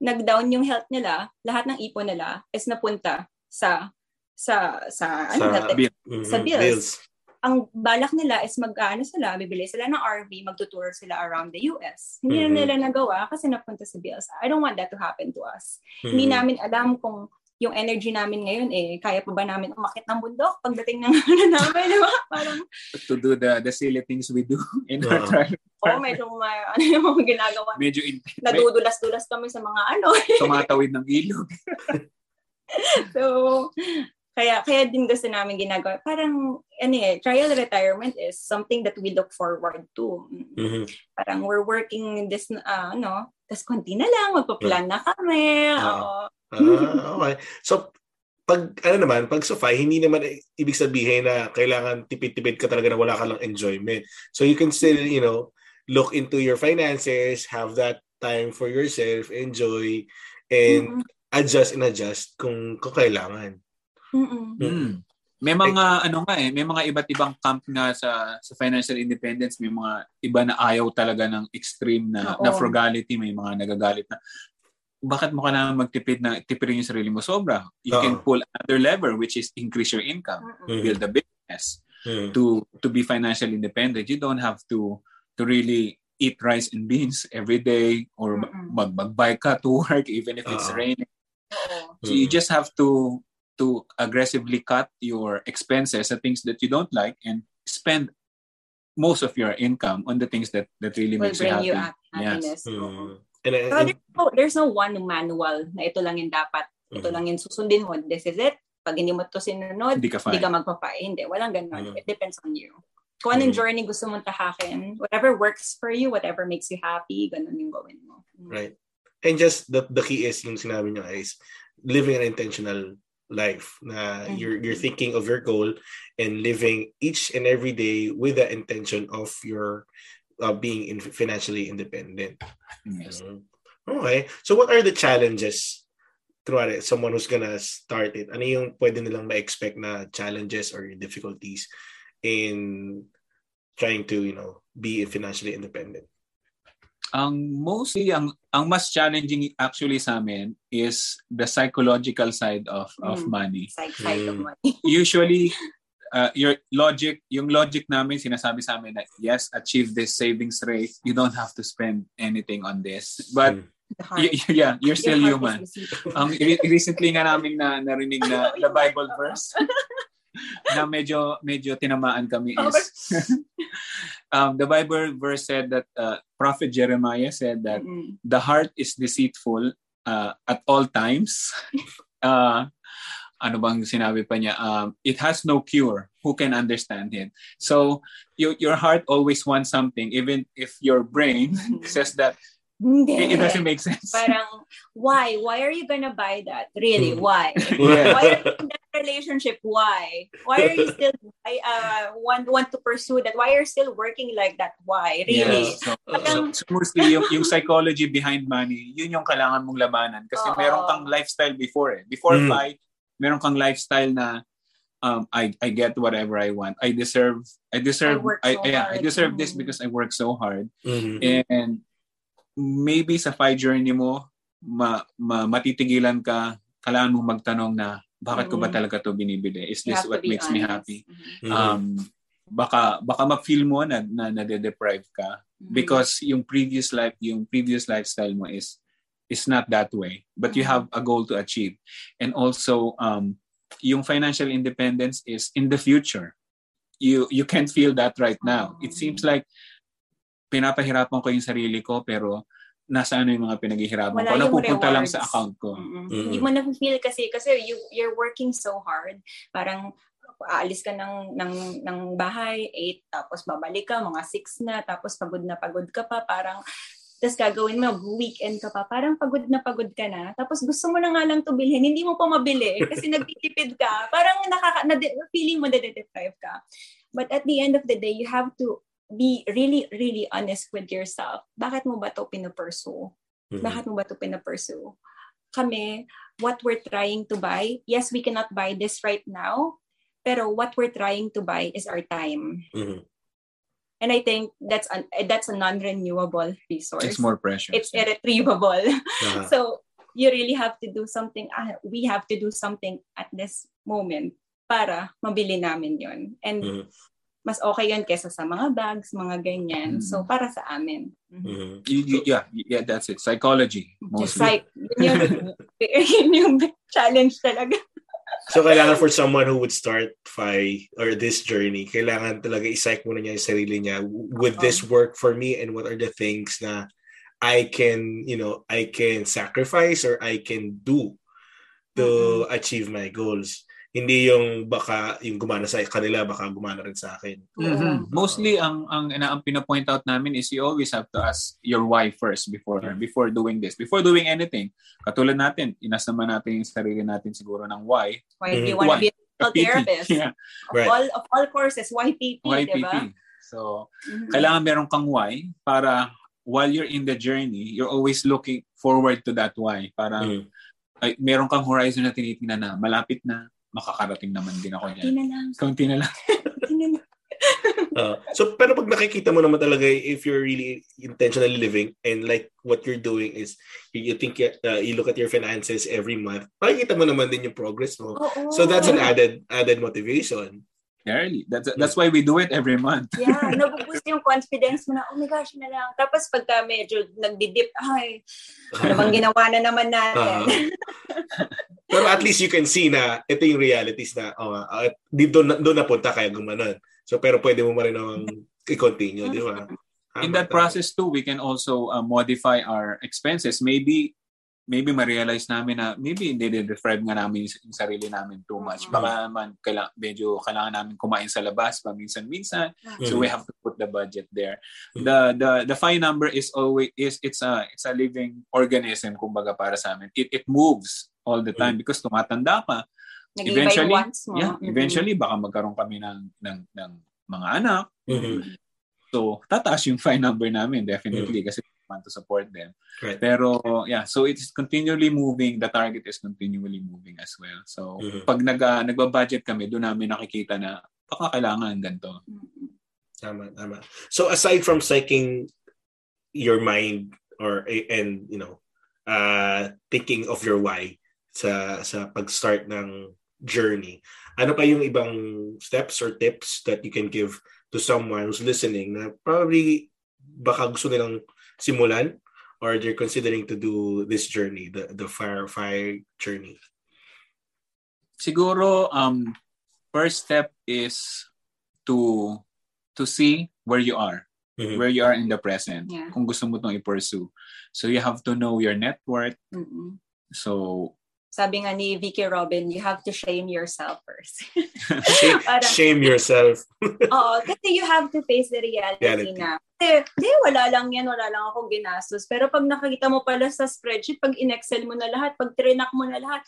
Speaker 2: Nag-down yung health nila, lahat ng ipon nila is napunta sa sa sa ano
Speaker 1: Sa
Speaker 2: natin,
Speaker 3: bill.
Speaker 1: Mhm,
Speaker 2: sa bills. Ang balak nila is mag-ano sila, bibili sila ng RV, magtutour sila around the US. Hindi
Speaker 1: Mhm.
Speaker 2: na nila nagawa kasi napunta sa bills. I don't want that to happen to us. Hindi
Speaker 1: Mhm.
Speaker 2: namin alam kung yung energy namin ngayon eh, kaya pa ba namin umakit ng bundok pagdating ng ano namin, di ba? Parang,
Speaker 3: To do the the silly things we do in our
Speaker 1: Oo.
Speaker 3: trial.
Speaker 2: oh, medyo may, ano yung mga ginagawa.
Speaker 3: Medyo in,
Speaker 2: Nadudulas-dulas kami sa mga ano.
Speaker 3: tumatawid ng ilog.
Speaker 2: so, kaya kaya din gusto namin ginagawa. Parang, ano eh, trial retirement is something that we look forward to.
Speaker 1: Mhm.
Speaker 2: Parang we're working this, uh, ano, tas konti na lang, magpa-plan na kami.
Speaker 1: Oo. Ah, okay. So, pag, ano naman, pag Sofai, hindi naman ibig sabihin na kailangan tipid-tipid ka talaga na wala ka lang enjoyment. So, you can still, you know, look into your finances, have that time for yourself, enjoy, and
Speaker 2: Mm-mm.
Speaker 1: adjust and adjust kung, kung kailangan.
Speaker 2: Mm-mm.
Speaker 3: Mm. May mga ano nga eh, may mga iba't ibang camp nga sa sa financial independence, may mga iba na ayaw talaga ng extreme na
Speaker 2: Oo.
Speaker 3: na frugality, may mga nagagalit na bakit mo kailangan magtipid na tipirin yung sarili mo sobra? You
Speaker 1: Oo.
Speaker 3: can pull another lever which is increase your income,
Speaker 2: Mm-mm.
Speaker 1: Mhm.
Speaker 3: build a business
Speaker 1: Mhm.
Speaker 3: to to be financially independent. You don't have to to really eat rice and beans every day or mag magbike ka to work even if it's
Speaker 1: Oo.
Speaker 3: raining. So you
Speaker 1: Mhm.
Speaker 3: just have to to aggressively cut your expenses the things that you don't like and spend most of your income on the things that that really
Speaker 2: Will
Speaker 3: makes you happy.
Speaker 2: you hap- happiness.
Speaker 1: Mhm.
Speaker 2: Oo.
Speaker 1: And,
Speaker 2: So,
Speaker 1: and,
Speaker 2: there's, no, there's no one manual na ito lang yung dapat. Ito lang yung susundin mo. This is it. Pag hindi mo ito sinunod,
Speaker 3: Hindi ka
Speaker 2: hindi
Speaker 3: fine.
Speaker 2: ka magpa-fine. Hindi, walang ganun.
Speaker 1: Mhm.
Speaker 2: It depends on you. Kung anong
Speaker 1: Mhm.
Speaker 2: journey gusto mong tahakin, whatever works for you, whatever makes you happy, ganun yung gawin mo. Mm.
Speaker 1: Right. And just the the key is yung sinabi niya is living an intentional life na you're you're thinking of your goal and living each and every day with the intention of your uh, being in financially independent.
Speaker 3: Yes.
Speaker 1: Mhm. Okay. So what are the challenges? Kunwari, someone who's gonna start it, ano yung pwede nilang ma-expect na challenges or difficulties in trying to, you know, be financially independent?
Speaker 3: Ang mostly ang ang mas challenging actually sa amin is the psychological side of of
Speaker 2: Mm.
Speaker 3: money.
Speaker 2: Side, side of
Speaker 1: Mm.
Speaker 2: money.
Speaker 3: Usually uh, your logic, yung logic namin sinasabi sa amin na yes, achieve this savings rate. You don't have to spend anything on this. But
Speaker 1: Mm.
Speaker 3: Y- yeah, you're still human. re- recently nga namin na narinig na the Bible verse na medyo medyo tinamaan kami is um, the Bible verse said that uh, prophet Jeremiah said that
Speaker 2: Mm-mm.
Speaker 3: the heart is deceitful uh, at all times. uh, ano bang sinabi pa niya? Um, it has no cure. Who can understand it? So you, your heart always wants something, even if your brain says that
Speaker 2: Hindi.
Speaker 3: it, it doesn't make sense.
Speaker 2: Parang, why? Why are you gonna buy that? Really,
Speaker 1: Hmm.
Speaker 2: why?
Speaker 3: Yeah.
Speaker 2: Why are you in that relationship? Why? Why are you still I uh, want want to pursue that? Why are you still working like that? Why? Really?
Speaker 3: Yes. So,
Speaker 2: Parang-
Speaker 3: so, so mostly yung, yung psychology behind money, yun yung kailangan mong labanan. Kasi
Speaker 2: Oo.
Speaker 3: meron kang lifestyle before eh. Before
Speaker 1: Mm.
Speaker 3: fight, meron kang lifestyle na um, I I get whatever I want. I deserve I deserve
Speaker 2: I work
Speaker 3: I,
Speaker 2: so
Speaker 3: yeah, I deserve this
Speaker 2: Mm.
Speaker 3: because I work so hard.
Speaker 1: Mhm.
Speaker 3: And maybe sa fight journey mo, ma, ma, matitigilan ka, kailangan mong magtanong na bakit ko ba talaga to binibili? Is this what makes me
Speaker 2: honest.
Speaker 3: happy?
Speaker 2: Mhm.
Speaker 1: Mhm.
Speaker 3: Um, baka baka ma-feel mo na na nade-deprive ka
Speaker 2: Mhm.
Speaker 3: because yung previous life yung previous lifestyle mo is is not that way but you
Speaker 2: Mhm.
Speaker 3: have a goal to achieve and also um yung financial independence is in the future you you can't feel that right now it seems like pinapahirapan ko yung sarili ko pero nasa ano yung mga pinaghihirapan
Speaker 2: Wala
Speaker 3: ko napupunta lang
Speaker 2: rewards.
Speaker 3: sa account ko
Speaker 2: Mm-mm.
Speaker 1: Mhm.
Speaker 2: Hindi mo na-feel kasi, kasi you, you're working so hard. Parang, aalis ka ng, ng, ng bahay, 8, tapos babalik ka, mga 6 na, tapos pagod na pagod ka pa, parang, tapos gagawin mo, weekend ka pa, parang pagod na pagod ka na, tapos gusto mo na nga lang to bilhin, hindi mo pa mabili, kasi nagtitipid ka, parang nakaka, na, feeling mo na deprive ka. But at the end of the day, you have to be really, really honest with yourself. Bakit mo ba to pinupursue?
Speaker 1: Mhm.
Speaker 2: Bakit mo ba ito pinapursue? Kami, what we're trying to buy, yes, we cannot buy this right now, pero what we're trying to buy is our time.
Speaker 1: Mhm.
Speaker 2: And I think that's an, that's a non-renewable resource.
Speaker 3: it's more pressure
Speaker 2: It's irretrievable.
Speaker 1: Ah.
Speaker 2: so you really have to do something. Uh, we have to do something at this moment para mabili namin yon And
Speaker 1: Mhm.
Speaker 2: Mas okay yun kesa sa mga bags, mga ganyan.
Speaker 3: Mhm.
Speaker 2: So, para sa amin. Mhm.
Speaker 1: Mhm.
Speaker 3: Y- y- yeah, yeah, that's it. Psychology,
Speaker 2: Just
Speaker 3: mostly.
Speaker 2: like, yun yung, yun yung challenge talaga.
Speaker 1: So, kailangan for someone who would start FI or this journey, kailangan talaga i-psych muna niya yung sarili niya. Would this work for me and what are the things na I can, you know, I can sacrifice or I can do to achieve my goals. Hindi yung baka yung gumana sa kanila, baka gumana rin sa akin.
Speaker 3: Mhm. Mostly ang ang ang, ang pinapoint out namin is you always have to ask your why first before before doing this. Before doing anything. Katulad natin, inas naman natin yung sarili natin siguro ng why.
Speaker 2: Why do
Speaker 1: Mhm.
Speaker 2: you want to be a physical therapist?
Speaker 3: Yeah,
Speaker 2: Of
Speaker 1: Right.
Speaker 2: all of all courses, YPP,
Speaker 3: why
Speaker 2: di ba?
Speaker 3: So,
Speaker 2: Mhm.
Speaker 3: kailangan meron kang why para while you're in the journey, you're always looking forward to that why. Para
Speaker 1: Mhm.
Speaker 3: ay, meron kang horizon na tinitingnan na malapit na makakarating naman din ako
Speaker 2: Hindi
Speaker 3: dyan.
Speaker 2: na lang.
Speaker 3: Kaunti na lang.
Speaker 2: Hindi na lang.
Speaker 1: Uh, so pero pag nakikita mo naman talaga if you're really intentionally living and like what you're doing is you, you think uh, you look at your finances every month makikita mo naman din yung progress mo
Speaker 2: Oo.
Speaker 1: so that's an added added motivation
Speaker 3: Early. That's, that's why we do it every month.
Speaker 2: Yeah, nabuboost yung confidence mo na, oh my gosh, na lang. Tapos pagka medyo nagdidip, ay, ano bang ginawa na naman natin?
Speaker 1: pero at least you can see na ito yung realities na oh, uh, di doon doon napunta kaya gumanon so pero pwede mo ma rin namang i-continue di ba
Speaker 3: In that process too, we can also uh, modify our expenses. Maybe maybe ma-realize namin na maybe hindi describe nga namin yung sarili namin too much.
Speaker 2: Mhm.
Speaker 3: Baka naman kaila, medyo kailangan namin kumain sa labas paminsan-minsan. So we have to put the budget there.
Speaker 1: Mhm.
Speaker 3: The the the fine number is always is it's a it's a living organism kumbaga para sa amin. It it moves all the time because tumatanda ka.
Speaker 2: Nag-iiba yung
Speaker 3: Eventually,
Speaker 2: wants mo.
Speaker 3: Yeah,
Speaker 2: Mhm.
Speaker 3: eventually baka magkaroon kami ng ng ng mga anak.
Speaker 1: Mhm.
Speaker 3: So, tataas yung fine number namin definitely kasi we want to support them.
Speaker 1: Right.
Speaker 3: Pero yeah, so it's continually moving. The target is continually moving as well. So,
Speaker 1: Mhm.
Speaker 3: pag nag uh, nagba-budget kami, doon namin nakikita na baka kailangan ganito.
Speaker 1: Tama, tama. So aside from psyching your mind or and you know, uh thinking of your why sa sa pag-start ng journey, ano pa yung ibang steps or tips that you can give to someone who's listening na probably baka gusto nilang simulan or they're considering to do this journey, the the fire fire journey?
Speaker 3: Siguro um first step is to to see where you are,
Speaker 1: Mhm.
Speaker 3: where you are in the present.
Speaker 2: Yeah.
Speaker 3: Kung gusto mo tong i-pursue. So you have to know your net worth.
Speaker 2: Mhm.
Speaker 3: So
Speaker 2: Sabi nga ni Vicky Robin, you have to shame yourself first.
Speaker 1: Shame,
Speaker 2: Parang-
Speaker 1: shame yourself.
Speaker 2: Oo, kasi you have to face the reality,
Speaker 1: Reality.
Speaker 2: na. Kasi, di, wala lang yan, wala lang akong ginastos. Pero pag nakakita mo pala sa spreadsheet, pag in-excel mo na lahat, pag trinak mo na lahat,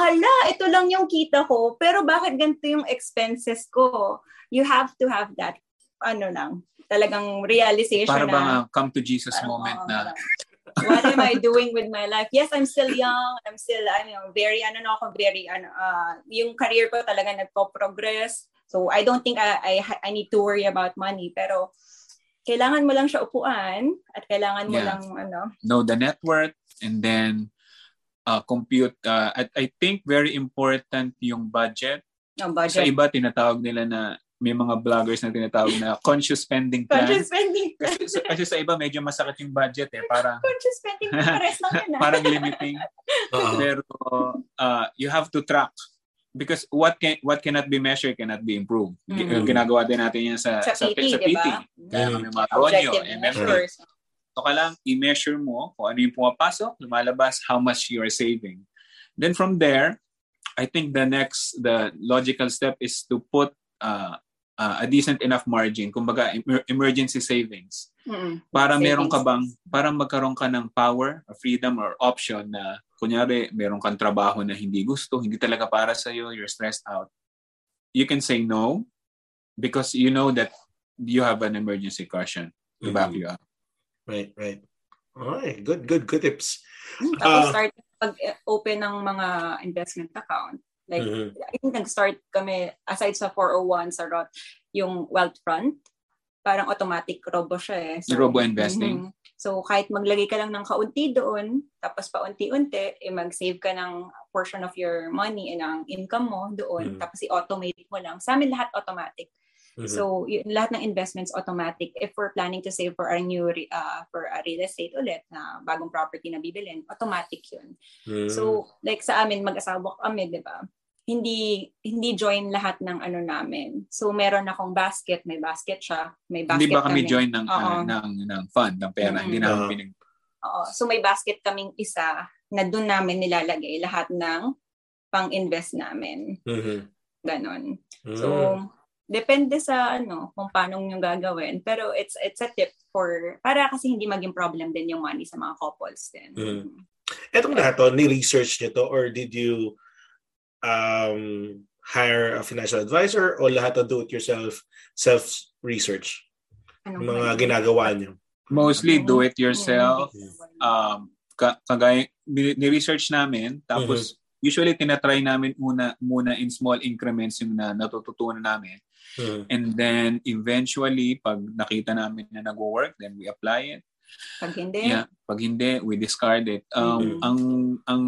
Speaker 2: hala, ito lang yung kita ko, pero bakit ganito yung expenses ko? You have to have that, ano lang, talagang realization
Speaker 3: para
Speaker 2: na,
Speaker 3: bang uh, come to Jesus moment na
Speaker 2: what am I doing with my life? Yes, I'm still young. I'm still, I know, very, ano na ako, very, ano, uh, yung career ko talaga nagpo-progress. So, I don't think I, I, I need to worry about money. Pero, kailangan mo lang siya upuan at kailangan mo
Speaker 3: Yeah.
Speaker 2: lang, ano,
Speaker 3: know the network and then uh, compute. Uh, I, I think very important yung budget.
Speaker 2: yung
Speaker 3: Sa
Speaker 2: budget.
Speaker 3: iba, tinatawag nila na may mga vloggers na tinatawag na conscious spending plan.
Speaker 2: Conscious spending.
Speaker 3: Kasi, sa- kasi sa iba, medyo masakit yung budget eh. Parang,
Speaker 2: Conscious spending. Pares lang ah.
Speaker 3: parang limiting.
Speaker 1: Oo.
Speaker 3: Pero uh, you have to track because what can what cannot be measured cannot be improved.
Speaker 2: Mhm.
Speaker 3: Ginagawa din natin yan sa
Speaker 2: Sa
Speaker 3: sa,
Speaker 2: PT,
Speaker 3: sa PT.
Speaker 2: ba?
Speaker 3: Kaya kami mga Ronyo,
Speaker 2: measures.
Speaker 3: So, kailangan i-measure mo kung ano yung pumapasok, lumalabas, how much you are saving. Then from there, I think the next, the logical step is to put uh, uh, a decent enough margin, kumbaga emer- emergency savings.
Speaker 2: Mm-mm.
Speaker 3: Para
Speaker 2: Savings.
Speaker 3: meron ka bang, para magkaroon ka ng power, or freedom, or option na, kunyari, meron kang trabaho na hindi gusto, hindi talaga para sa'yo, you're stressed out. You can say no because you know that you have an emergency cushion to back
Speaker 1: Mhm.
Speaker 3: you up.
Speaker 1: Right, right. Okay, good, good, good tips.
Speaker 2: Tapos
Speaker 1: Ah.
Speaker 2: start pag-open ng mga investment account. Like,
Speaker 1: Mhm.
Speaker 2: I think nag-start kami, aside sa 401 sa Roth, yung Wealth Front, parang automatic robo siya eh.
Speaker 3: Robo investing?
Speaker 2: Mhm. So kahit maglagay ka lang ng kaunti doon, tapos paunti-unti, eh, mag-save ka ng portion of your money and ang income mo doon,
Speaker 1: Mm.
Speaker 2: tapos i-automate mo lang. Sa amin lahat automatic.
Speaker 1: Mhm.
Speaker 2: So y- lahat ng investments automatic. If we're planning to save for our new uh, for a real estate ulit na bagong property na bibilin, automatic 'yun.
Speaker 1: Mhm.
Speaker 2: So like sa amin mag-asawa kami, 'di ba? Hindi hindi join lahat ng ano namin. So meron akong basket, may basket siya, may basket
Speaker 3: Hindi ba kami
Speaker 2: kami.
Speaker 3: join ng, ah, ng, ng fund, ng pera?
Speaker 2: Mm-mm.
Speaker 3: Hindi namin
Speaker 1: Oo.
Speaker 3: pinag...
Speaker 2: Oo. So may basket kaming isa na doon namin nilalagay lahat ng pang-invest namin.
Speaker 1: Mhm.
Speaker 2: Ganon.
Speaker 1: Mhm.
Speaker 2: So depende sa ano kung paano yung gagawin. Pero it's it's a tip for para kasi hindi maging problem din yung money sa mga couples din.
Speaker 1: Mhm. Etong lahat to, ni-research nyo to or did you um, hire a financial advisor o lahat to do-it-yourself self-research?
Speaker 2: Anong
Speaker 1: mga ginagawa nyo?
Speaker 3: Mostly do it yourself.
Speaker 2: Mm.
Speaker 3: Um, ka- kagaya, ni- ni-research namin, tapos usually tinatry namin muna, muna in small increments yung na natututunan namin.
Speaker 1: Mhm.
Speaker 3: And then eventually, pag nakita namin na nag-work, then we apply it.
Speaker 2: Pag hindi,
Speaker 3: Yeah. Pag hindi, we discard it. Um,
Speaker 2: Mhm.
Speaker 3: Ang ang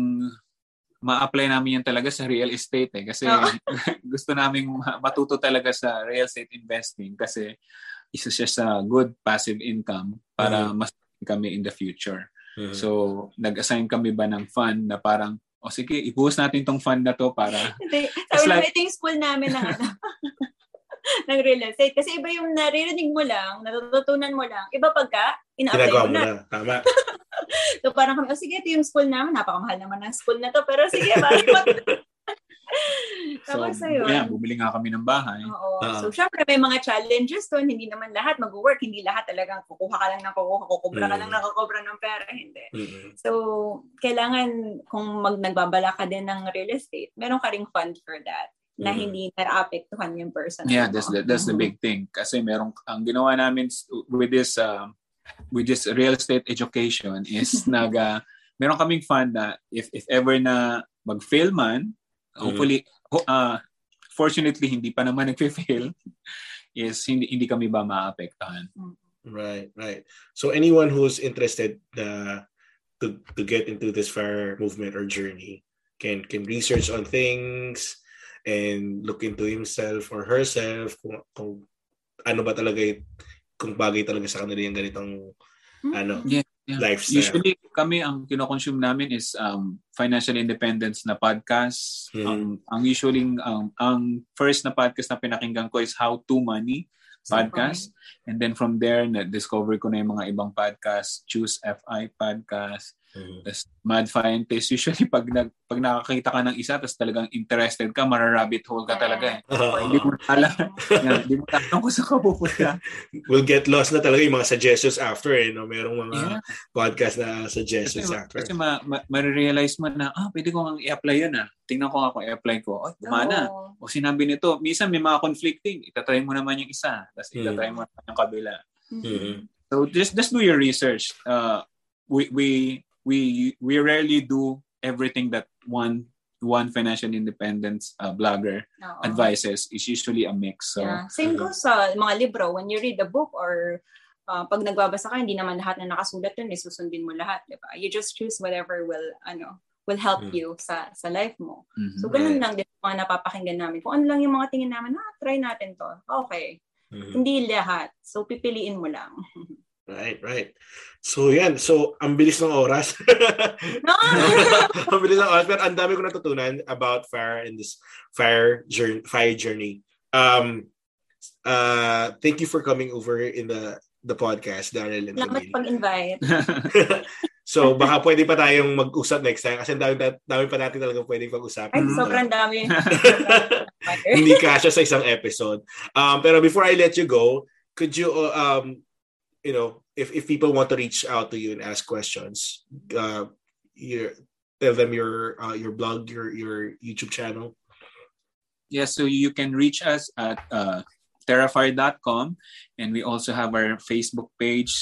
Speaker 3: ma-apply namin yan talaga sa real estate eh. Kasi gusto namin ma- matuto talaga sa real estate investing kasi isa siya sa good passive income para mas kami in the future.
Speaker 1: Mhm.
Speaker 3: So, nag-assign kami ba ng fund na parang, o sige, ibuhos natin tong fund na to para
Speaker 2: Hindi. Sabi
Speaker 3: like-
Speaker 2: like, ito yung school namin ng ano. ng real estate. Kasi iba yung naririnig mo lang, natututunan mo lang. Iba pagka, ina-apply mo
Speaker 1: mo
Speaker 2: na.
Speaker 1: na. Tama.
Speaker 2: So parang kami, oh sige, ito yung school namin. Napakamahal naman ng school na to. Pero sige, bakit mo?
Speaker 3: so,
Speaker 2: Tapos ayun.
Speaker 3: yeah, bumili nga kami ng bahay.
Speaker 2: Oo.
Speaker 1: Ah.
Speaker 2: So, syempre, may mga challenges doon. Hindi naman lahat mag-work. Hindi lahat talagang kukuha ka lang ng kukuha, kukubra ka
Speaker 1: Mm.
Speaker 2: lang ng kukubra ng pera. Hindi.
Speaker 1: Mhm.
Speaker 2: So, kailangan kung mag nagbabala ka din ng real estate, meron ka ring fund for that na
Speaker 1: Mhm.
Speaker 2: hindi na-apektuhan yung person.
Speaker 3: Yeah, that's the that's the big thing kasi merong ang ginawa namin with this uh, with this real estate education is naga meron kaming fund na if if ever na mag-fail man, hopefully ho- uh, fortunately hindi pa naman nagfe-fail is hindi hindi kami ba maapektuhan.
Speaker 1: Right, right. So anyone who's interested uh, to to get into this fire movement or journey can can research on things and look into himself or herself kung, kung ano ba talaga y- kung bagay talaga sa kanila yung ganitong ano
Speaker 3: Yeah, yeah.
Speaker 1: lifestyle.
Speaker 3: Usually kami ang kino-consume namin is um, financial independence na podcast.
Speaker 1: Mhm.
Speaker 3: Ang ang usually ang ang first na podcast na pinakinggan ko is How to Money podcast. And then from there, na-discover ko na yung mga ibang podcast, Choose FI podcast,
Speaker 1: Mhm.
Speaker 3: tas Mad Scientist. Usually, pag, nag, pag nakakita ka ng isa, tas talagang interested ka, mararabbit hole ka talaga eh. Hindi mo alam, hindi mo alam kung saan ka pupunta.
Speaker 1: We'll get lost na talaga yung mga suggestions after eh. No? Merong mga
Speaker 3: Yeah.
Speaker 1: podcast na
Speaker 3: Kasi,
Speaker 1: suggestions after.
Speaker 3: kasi ma, ma, ma-realize mo na, ah, pwede ko nga i-apply yun ah. Tingnan ko nga kung i-apply ko. Oh, gumana.
Speaker 2: Oo.
Speaker 3: O sinabi nito, minsan may mga conflicting. Itatry mo naman yung isa, tapos
Speaker 1: Hmm.
Speaker 3: itatry mo naman yung kabila.
Speaker 1: Mhm.
Speaker 3: So just just do your research. Uh, we we we we rarely do everything that one one financial independence uh, blogger
Speaker 2: Oo.
Speaker 3: advises. It's usually a mix. So
Speaker 2: Yeah. Same goes sa mga libro. When you read a book or uh, pag nagbabasa ka, hindi naman lahat na nakasulat dun, eh, susundin mo lahat, di ba? You just choose whatever will, ano, will help
Speaker 1: Mm.
Speaker 2: you sa sa life mo.
Speaker 3: mhm.
Speaker 2: So, ganun
Speaker 1: Right.
Speaker 2: lang din mga napapakinggan namin. Kung ano lang yung mga tingin namin, ah, try natin to. Okay.
Speaker 1: Mhm.
Speaker 2: Hindi lahat. So, pipiliin mo lang.
Speaker 1: Right, right. So yan, so ang bilis ng oras.
Speaker 2: No!
Speaker 1: ang bilis ng oras, pero ang dami ko natutunan about fire and this fire journey, fire journey. Um uh thank you for coming over in the the podcast, Daryl and
Speaker 2: Salamat pag-invite.
Speaker 1: so baka pwede pa tayong mag-usap next time kasi ang dami, dami pa natin talaga pwedeng pag-usapan.
Speaker 2: Ay, sobrang dami.
Speaker 1: Hindi kasya sa isang episode. Um, pero before I let you go, could you, uh, um, you know, if, if people want to reach out to you and ask questions, uh, you tell them your uh, your blog, your your YouTube channel.
Speaker 3: yeah, so you can reach us at uh, terrafire.com and we also have our Facebook page,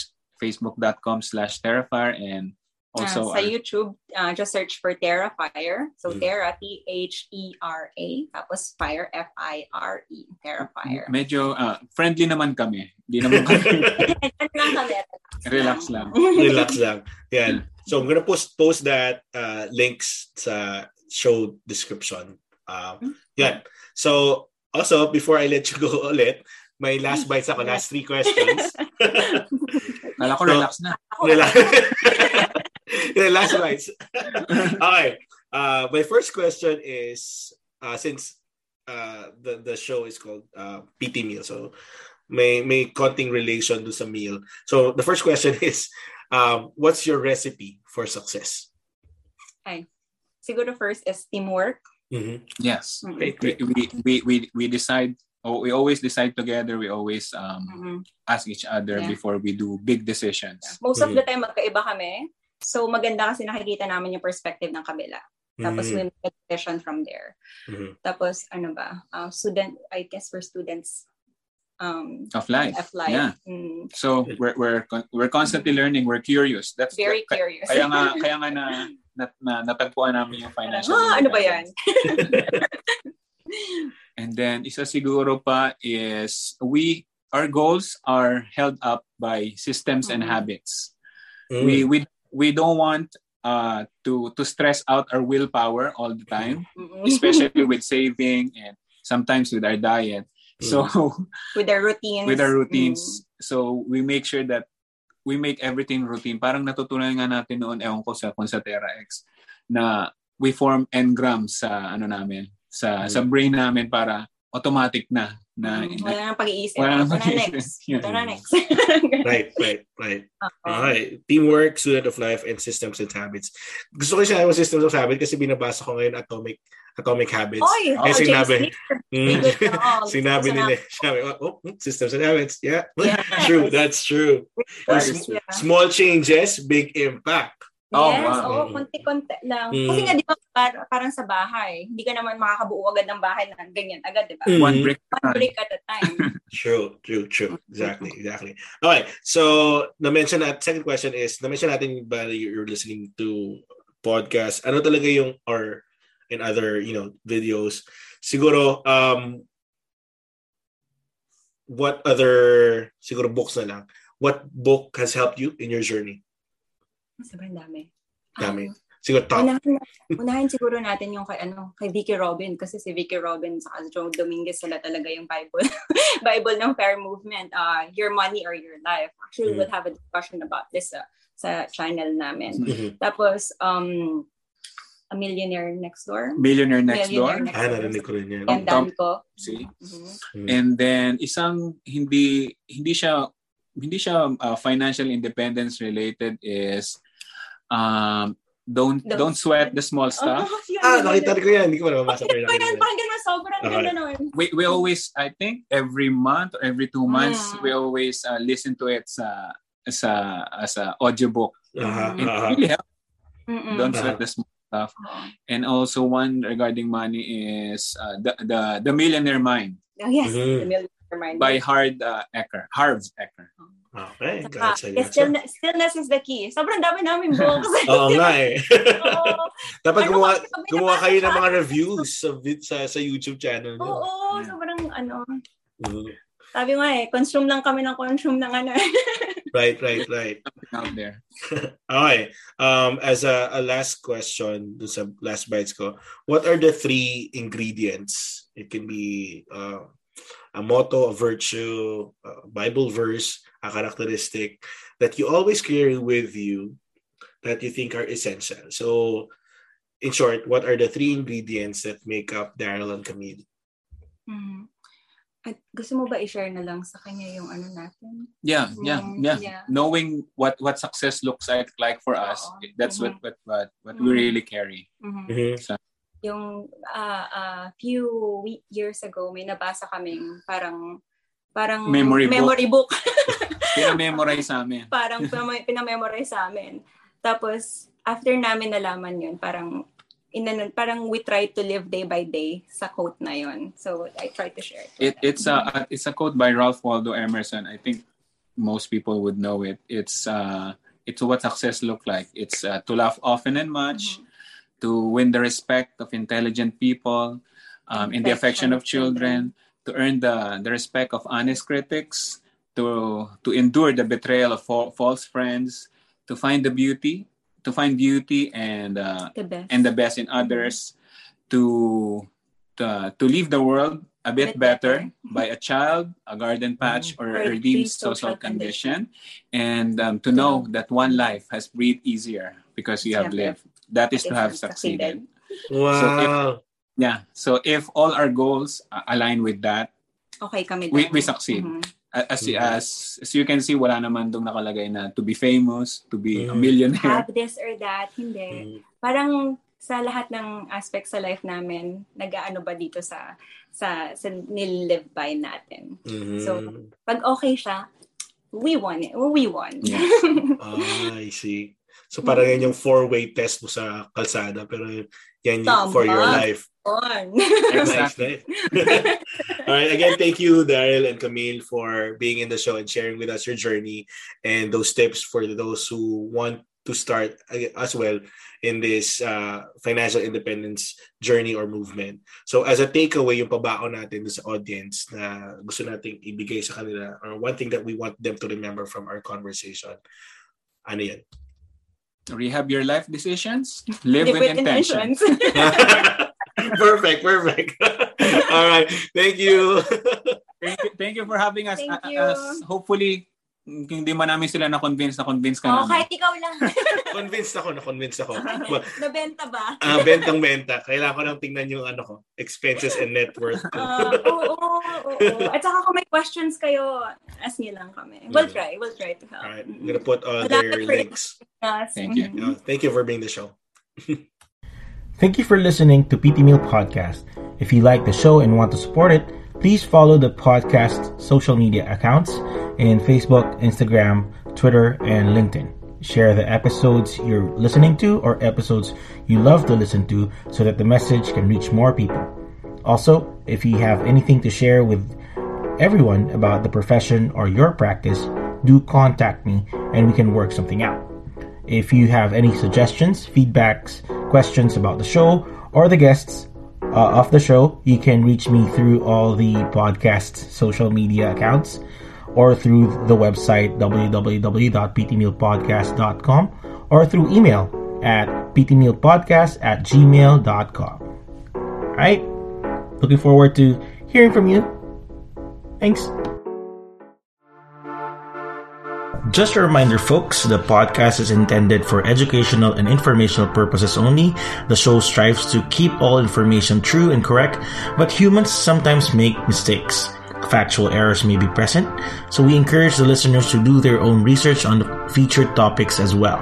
Speaker 3: facebook.com slash terrafire and Also,
Speaker 2: Uh, sa
Speaker 3: our-
Speaker 2: YouTube, uh, just search for Terra Fire. So
Speaker 1: Mm.
Speaker 2: Terra, T-H-E-R-A. Tapos Fire, F-I-R-E, Terra Fire.
Speaker 3: medyo ah, friendly naman kami. Hindi naman kami
Speaker 2: lang kami,
Speaker 3: relax lang.
Speaker 1: Relax lang. Yan. So I'm gonna post post that uh, links sa show description. Um, yan. So also before I let you go ulit, my last bites ako, last three questions.
Speaker 3: Kala ko
Speaker 1: So,
Speaker 3: relax na.
Speaker 1: Relax. yeah, last bites. okay. Uh, my first question is uh, since uh, the the show is called uh, PT meal, so may may konting relation to sa meal. So the first question is, um, what's your recipe for success?
Speaker 2: Siguro first is teamwork.
Speaker 1: Mm-hmm.
Speaker 3: Yes.
Speaker 2: Mhm.
Speaker 1: Okay,
Speaker 3: We, we, we, we, we decide, oh, we always decide together. We always um,
Speaker 2: Mhm.
Speaker 3: ask each other
Speaker 2: Yeah.
Speaker 3: before we do big decisions.
Speaker 2: Most of the time, magkaiba kami. So, maganda kasi nakikita namin yung perspective ng kabila. Tapos,
Speaker 1: Mm-hmm.
Speaker 2: we make a decision from there.
Speaker 1: Mhm.
Speaker 2: Tapos, ano ba? Uh, student, I guess we're students um,
Speaker 3: Of life.
Speaker 2: of life.
Speaker 3: Yeah.
Speaker 2: Mm,
Speaker 3: So we're, we're, con- we're constantly learning. We're curious. That's
Speaker 2: very
Speaker 3: ka-
Speaker 2: curious.
Speaker 3: Kaya nga, kaya nga na, na, na natagpuan namin yung financial
Speaker 2: ah, ano ba yan?
Speaker 3: And then isa siguro pa is we our goals are held up by systems and
Speaker 2: Mhm.
Speaker 3: habits.
Speaker 1: Mm.
Speaker 3: We we we don't want uh to to stress out our willpower all the time, especially with saving and sometimes with our diet. So
Speaker 2: with their routines.
Speaker 3: with our
Speaker 2: Mm.
Speaker 3: routines, so we make sure that we make everything routine. Parang natutunan nga natin noon, ewan ko sa kung sa Terra X, na we form engrams sa ano namin, sa
Speaker 1: Mm.
Speaker 3: sa brain namin para automatic na na,
Speaker 2: Mm, Wala nang pag-iisip.
Speaker 3: Wala nang
Speaker 2: Ito na
Speaker 3: pag-iisip.
Speaker 2: next. Ito na next.
Speaker 1: right, right, right.
Speaker 2: Oo.
Speaker 1: Okay. Teamwork, student of life, and systems and habits. Gusto ko yung sinabi mo systems of habits kasi binabasa ko ngayon Atomic Atomic Habits.
Speaker 2: Oy,
Speaker 1: Eh,
Speaker 2: oh,
Speaker 1: sinabi. Mm. Sinabi nila. Sabi, oh, oh, systems and habits. Yeah.
Speaker 2: Yes.
Speaker 1: True. That's true. Sm-
Speaker 2: Yeah.
Speaker 1: Small changes, big impact.
Speaker 3: Oh,
Speaker 2: yes,
Speaker 3: wow.
Speaker 2: oo, konti-konti lang.
Speaker 1: Mm.
Speaker 2: Kasi nga, di ba, par- parang sa bahay, hindi ka naman makakabuo agad ng bahay na ganyan agad, di ba?
Speaker 1: Mm.
Speaker 3: one break at a
Speaker 2: One
Speaker 3: time.
Speaker 2: break at a time.
Speaker 1: True, true, true. Exactly, exactly. Okay, so na-mention that second question is na-mention natin ba you're listening to podcast, ano talaga yung or in other, you know, videos. Siguro um what other siguro books na lang. What book has helped you in your journey?
Speaker 2: Sobrang dami.
Speaker 1: Dami.
Speaker 2: Um,
Speaker 1: Siguro top.
Speaker 2: unahin, unahin siguro natin yung kay, ano, kay Vicky Robin kasi si Vicky Robin sa Joe Dominguez sila talaga yung Bible Bible ng fair movement. Uh, your money or your life. Actually,
Speaker 1: Mm.
Speaker 2: we'll have a discussion about this uh, sa channel namin.
Speaker 1: Mhm.
Speaker 2: Tapos, um, A Millionaire Next Door.
Speaker 3: Millionaire next
Speaker 2: Millionaire
Speaker 3: door.
Speaker 2: Next
Speaker 1: Ah, narinig ko rin yan.
Speaker 2: And
Speaker 3: Tom-
Speaker 2: ko.
Speaker 3: See?
Speaker 2: Mhm.
Speaker 1: Mm.
Speaker 3: And then isang hindi hindi siya hindi siya uh, financial independence related is um don't
Speaker 2: Don't
Speaker 3: don't sweat the small stuff.
Speaker 2: Oh, yun,
Speaker 1: Ah,
Speaker 2: yun,
Speaker 1: nakita ko yan. Hindi ko pa nababasa pero
Speaker 2: Pakinggan
Speaker 1: nakita
Speaker 2: ko yan,
Speaker 1: ko yan.
Speaker 2: sobrang
Speaker 1: Okay.
Speaker 2: ganda nun.
Speaker 3: we we always I think every month or every two months
Speaker 2: Mm.
Speaker 3: we always uh, listen to it sa sa as a audiobook.
Speaker 1: Aha,
Speaker 3: It
Speaker 1: aha.
Speaker 3: really helps.
Speaker 2: Mm-mm.
Speaker 3: Don't
Speaker 1: Uh-huh.
Speaker 3: sweat the small stuff. And also one regarding money is uh, the the the Millionaire Mind
Speaker 2: Oh, yes,
Speaker 1: Mhm.
Speaker 2: the Millionaire Mind.
Speaker 3: by Hard uh, Ecker. Harv Ecker.
Speaker 1: Okay,
Speaker 2: Saka,
Speaker 1: gotcha, gotcha.
Speaker 2: stillness, stillness is the key. Sobrang dami namin books.
Speaker 1: Oo nga eh.
Speaker 2: Oo.
Speaker 1: Dapat
Speaker 2: Ano
Speaker 1: gumawa,
Speaker 2: kami
Speaker 1: gumawa kayo ng mga reviews sa sa, sa YouTube channel niyo.
Speaker 2: Oo,
Speaker 3: Yeah.
Speaker 2: sobrang ano.
Speaker 1: Mm.
Speaker 2: Sabi nga eh, consume lang kami ng consume ng ano.
Speaker 1: Right, right, right.
Speaker 3: Out there.
Speaker 1: Okay. Um, as a, a last question, sa last bites ko, what are the three ingredients? It can be uh, a motto, a virtue, a Bible verse, a characteristic that you always carry with you that you think are essential. So, in short, what are the three ingredients that make up Daryl and Camille?
Speaker 2: Mhm. At gusto mo ba i-share na lang sa kanya yung ano natin?
Speaker 3: Yeah, yeah, yeah.
Speaker 2: yeah.
Speaker 3: Knowing what what success looks like like for us,
Speaker 2: Oo.
Speaker 3: that's
Speaker 2: Mhm.
Speaker 3: what what what, what
Speaker 2: Mhm.
Speaker 3: we really carry.
Speaker 2: Mhm.
Speaker 3: So,
Speaker 2: Yung ah ah, few we- years ago, may nabasa kaming parang parang
Speaker 3: Memory book.
Speaker 2: memory book.
Speaker 3: pina-memorize namin.
Speaker 2: parang pinam- pinamemorize sa amin. Tapos, after namin nalaman yun, parang, inanon, parang we try to live day by day sa quote na. So, I try to share it.
Speaker 3: It, it's a it's a quote by Ralph Waldo Emerson. I think most people would know it. It's uh, it's what success look like. It's uh, to laugh often and much, mm-hmm. To win the respect of intelligent people, um, in the affection of children, to earn the, the respect of honest critics, to to endure the betrayal of fa- false friends, to find the beauty, to find beauty and uh, the and the best in others, to to, to leave the world a bit, better, by a child, a garden patch, mm-hmm. or, or a redeemed social condition, and um, to know that one life has breathed easier because you have lived. That is to have succeeded.
Speaker 1: Wow.
Speaker 3: So if, yeah. So if all our goals align with that,
Speaker 2: okay kami
Speaker 3: we, we succeed. Mm-hmm. As, mm-hmm. as as you can see, wala naman dong nakalagay na to be famous, to be mm-hmm. a millionaire.
Speaker 2: Have this or that. Hindi. Mm-hmm. Parang sa lahat ng aspects sa life namin, nag-aano ba dito sa sa sa nilive by natin. Mm-hmm. So, pag okay siya, we won it. We won.
Speaker 1: Yeah. ah, I see. So parang yan yung four-way test mo sa kalsada pero yan yung for your life.
Speaker 2: On.
Speaker 1: exactly. All right. Again, thank you, Daryl and Camille, for being in the show and sharing with us your journey and those tips for those who want to start as well in this uh, financial independence journey or movement. So as a takeaway, yung pabaon natin sa audience na gusto nating ibigay sa kanila or one thing that we want them to remember from our conversation, ano yan?
Speaker 3: Rehab your life decisions, live, live with, with intentions.
Speaker 1: perfect, perfect. All right. Thank you.
Speaker 3: thank you. Thank you for having us. Thank uh, uh, you. As hopefully hindi man namin sila na-convince na convince ka
Speaker 2: oh, namin. kahit ikaw lang.
Speaker 1: convinced ako, na-convinced ako.
Speaker 2: Nabenta ba?
Speaker 1: Ah, uh, bentang benta. Kailangan ko lang tingnan yung ano ko, expenses and net worth.
Speaker 2: uh, oo, oo, oo. At saka kung may questions kayo, ask niyo lang kami. We'll try. We'll try to help.
Speaker 1: Alright. I'm gonna put all their links.
Speaker 3: Thank you.
Speaker 1: Uh, thank you for being the show.
Speaker 4: thank you for listening to PT Meal Podcast. If you like the show and want to support it, Please follow the podcast social media accounts in Facebook, Instagram, Twitter, and LinkedIn. Share the episodes you're listening to or episodes you love to listen to so that the message can reach more people. Also, if you have anything to share with everyone about the profession or your practice, do contact me and we can work something out. If you have any suggestions, feedbacks, questions about the show or the guests, uh, of the show, you can reach me through all the podcast social media accounts or through the website www.ptmealpodcast.com or through email at ptmealpodcast at gmail.com. All right? Looking forward to hearing from you. Thanks. Just a reminder, folks, the podcast is intended for educational and informational purposes only. The show strives to keep all information true and correct, but humans sometimes make mistakes. Factual errors may be present, so we encourage the listeners to do their own research on the featured topics as well.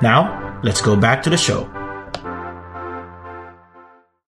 Speaker 4: Now, let's go back to the show.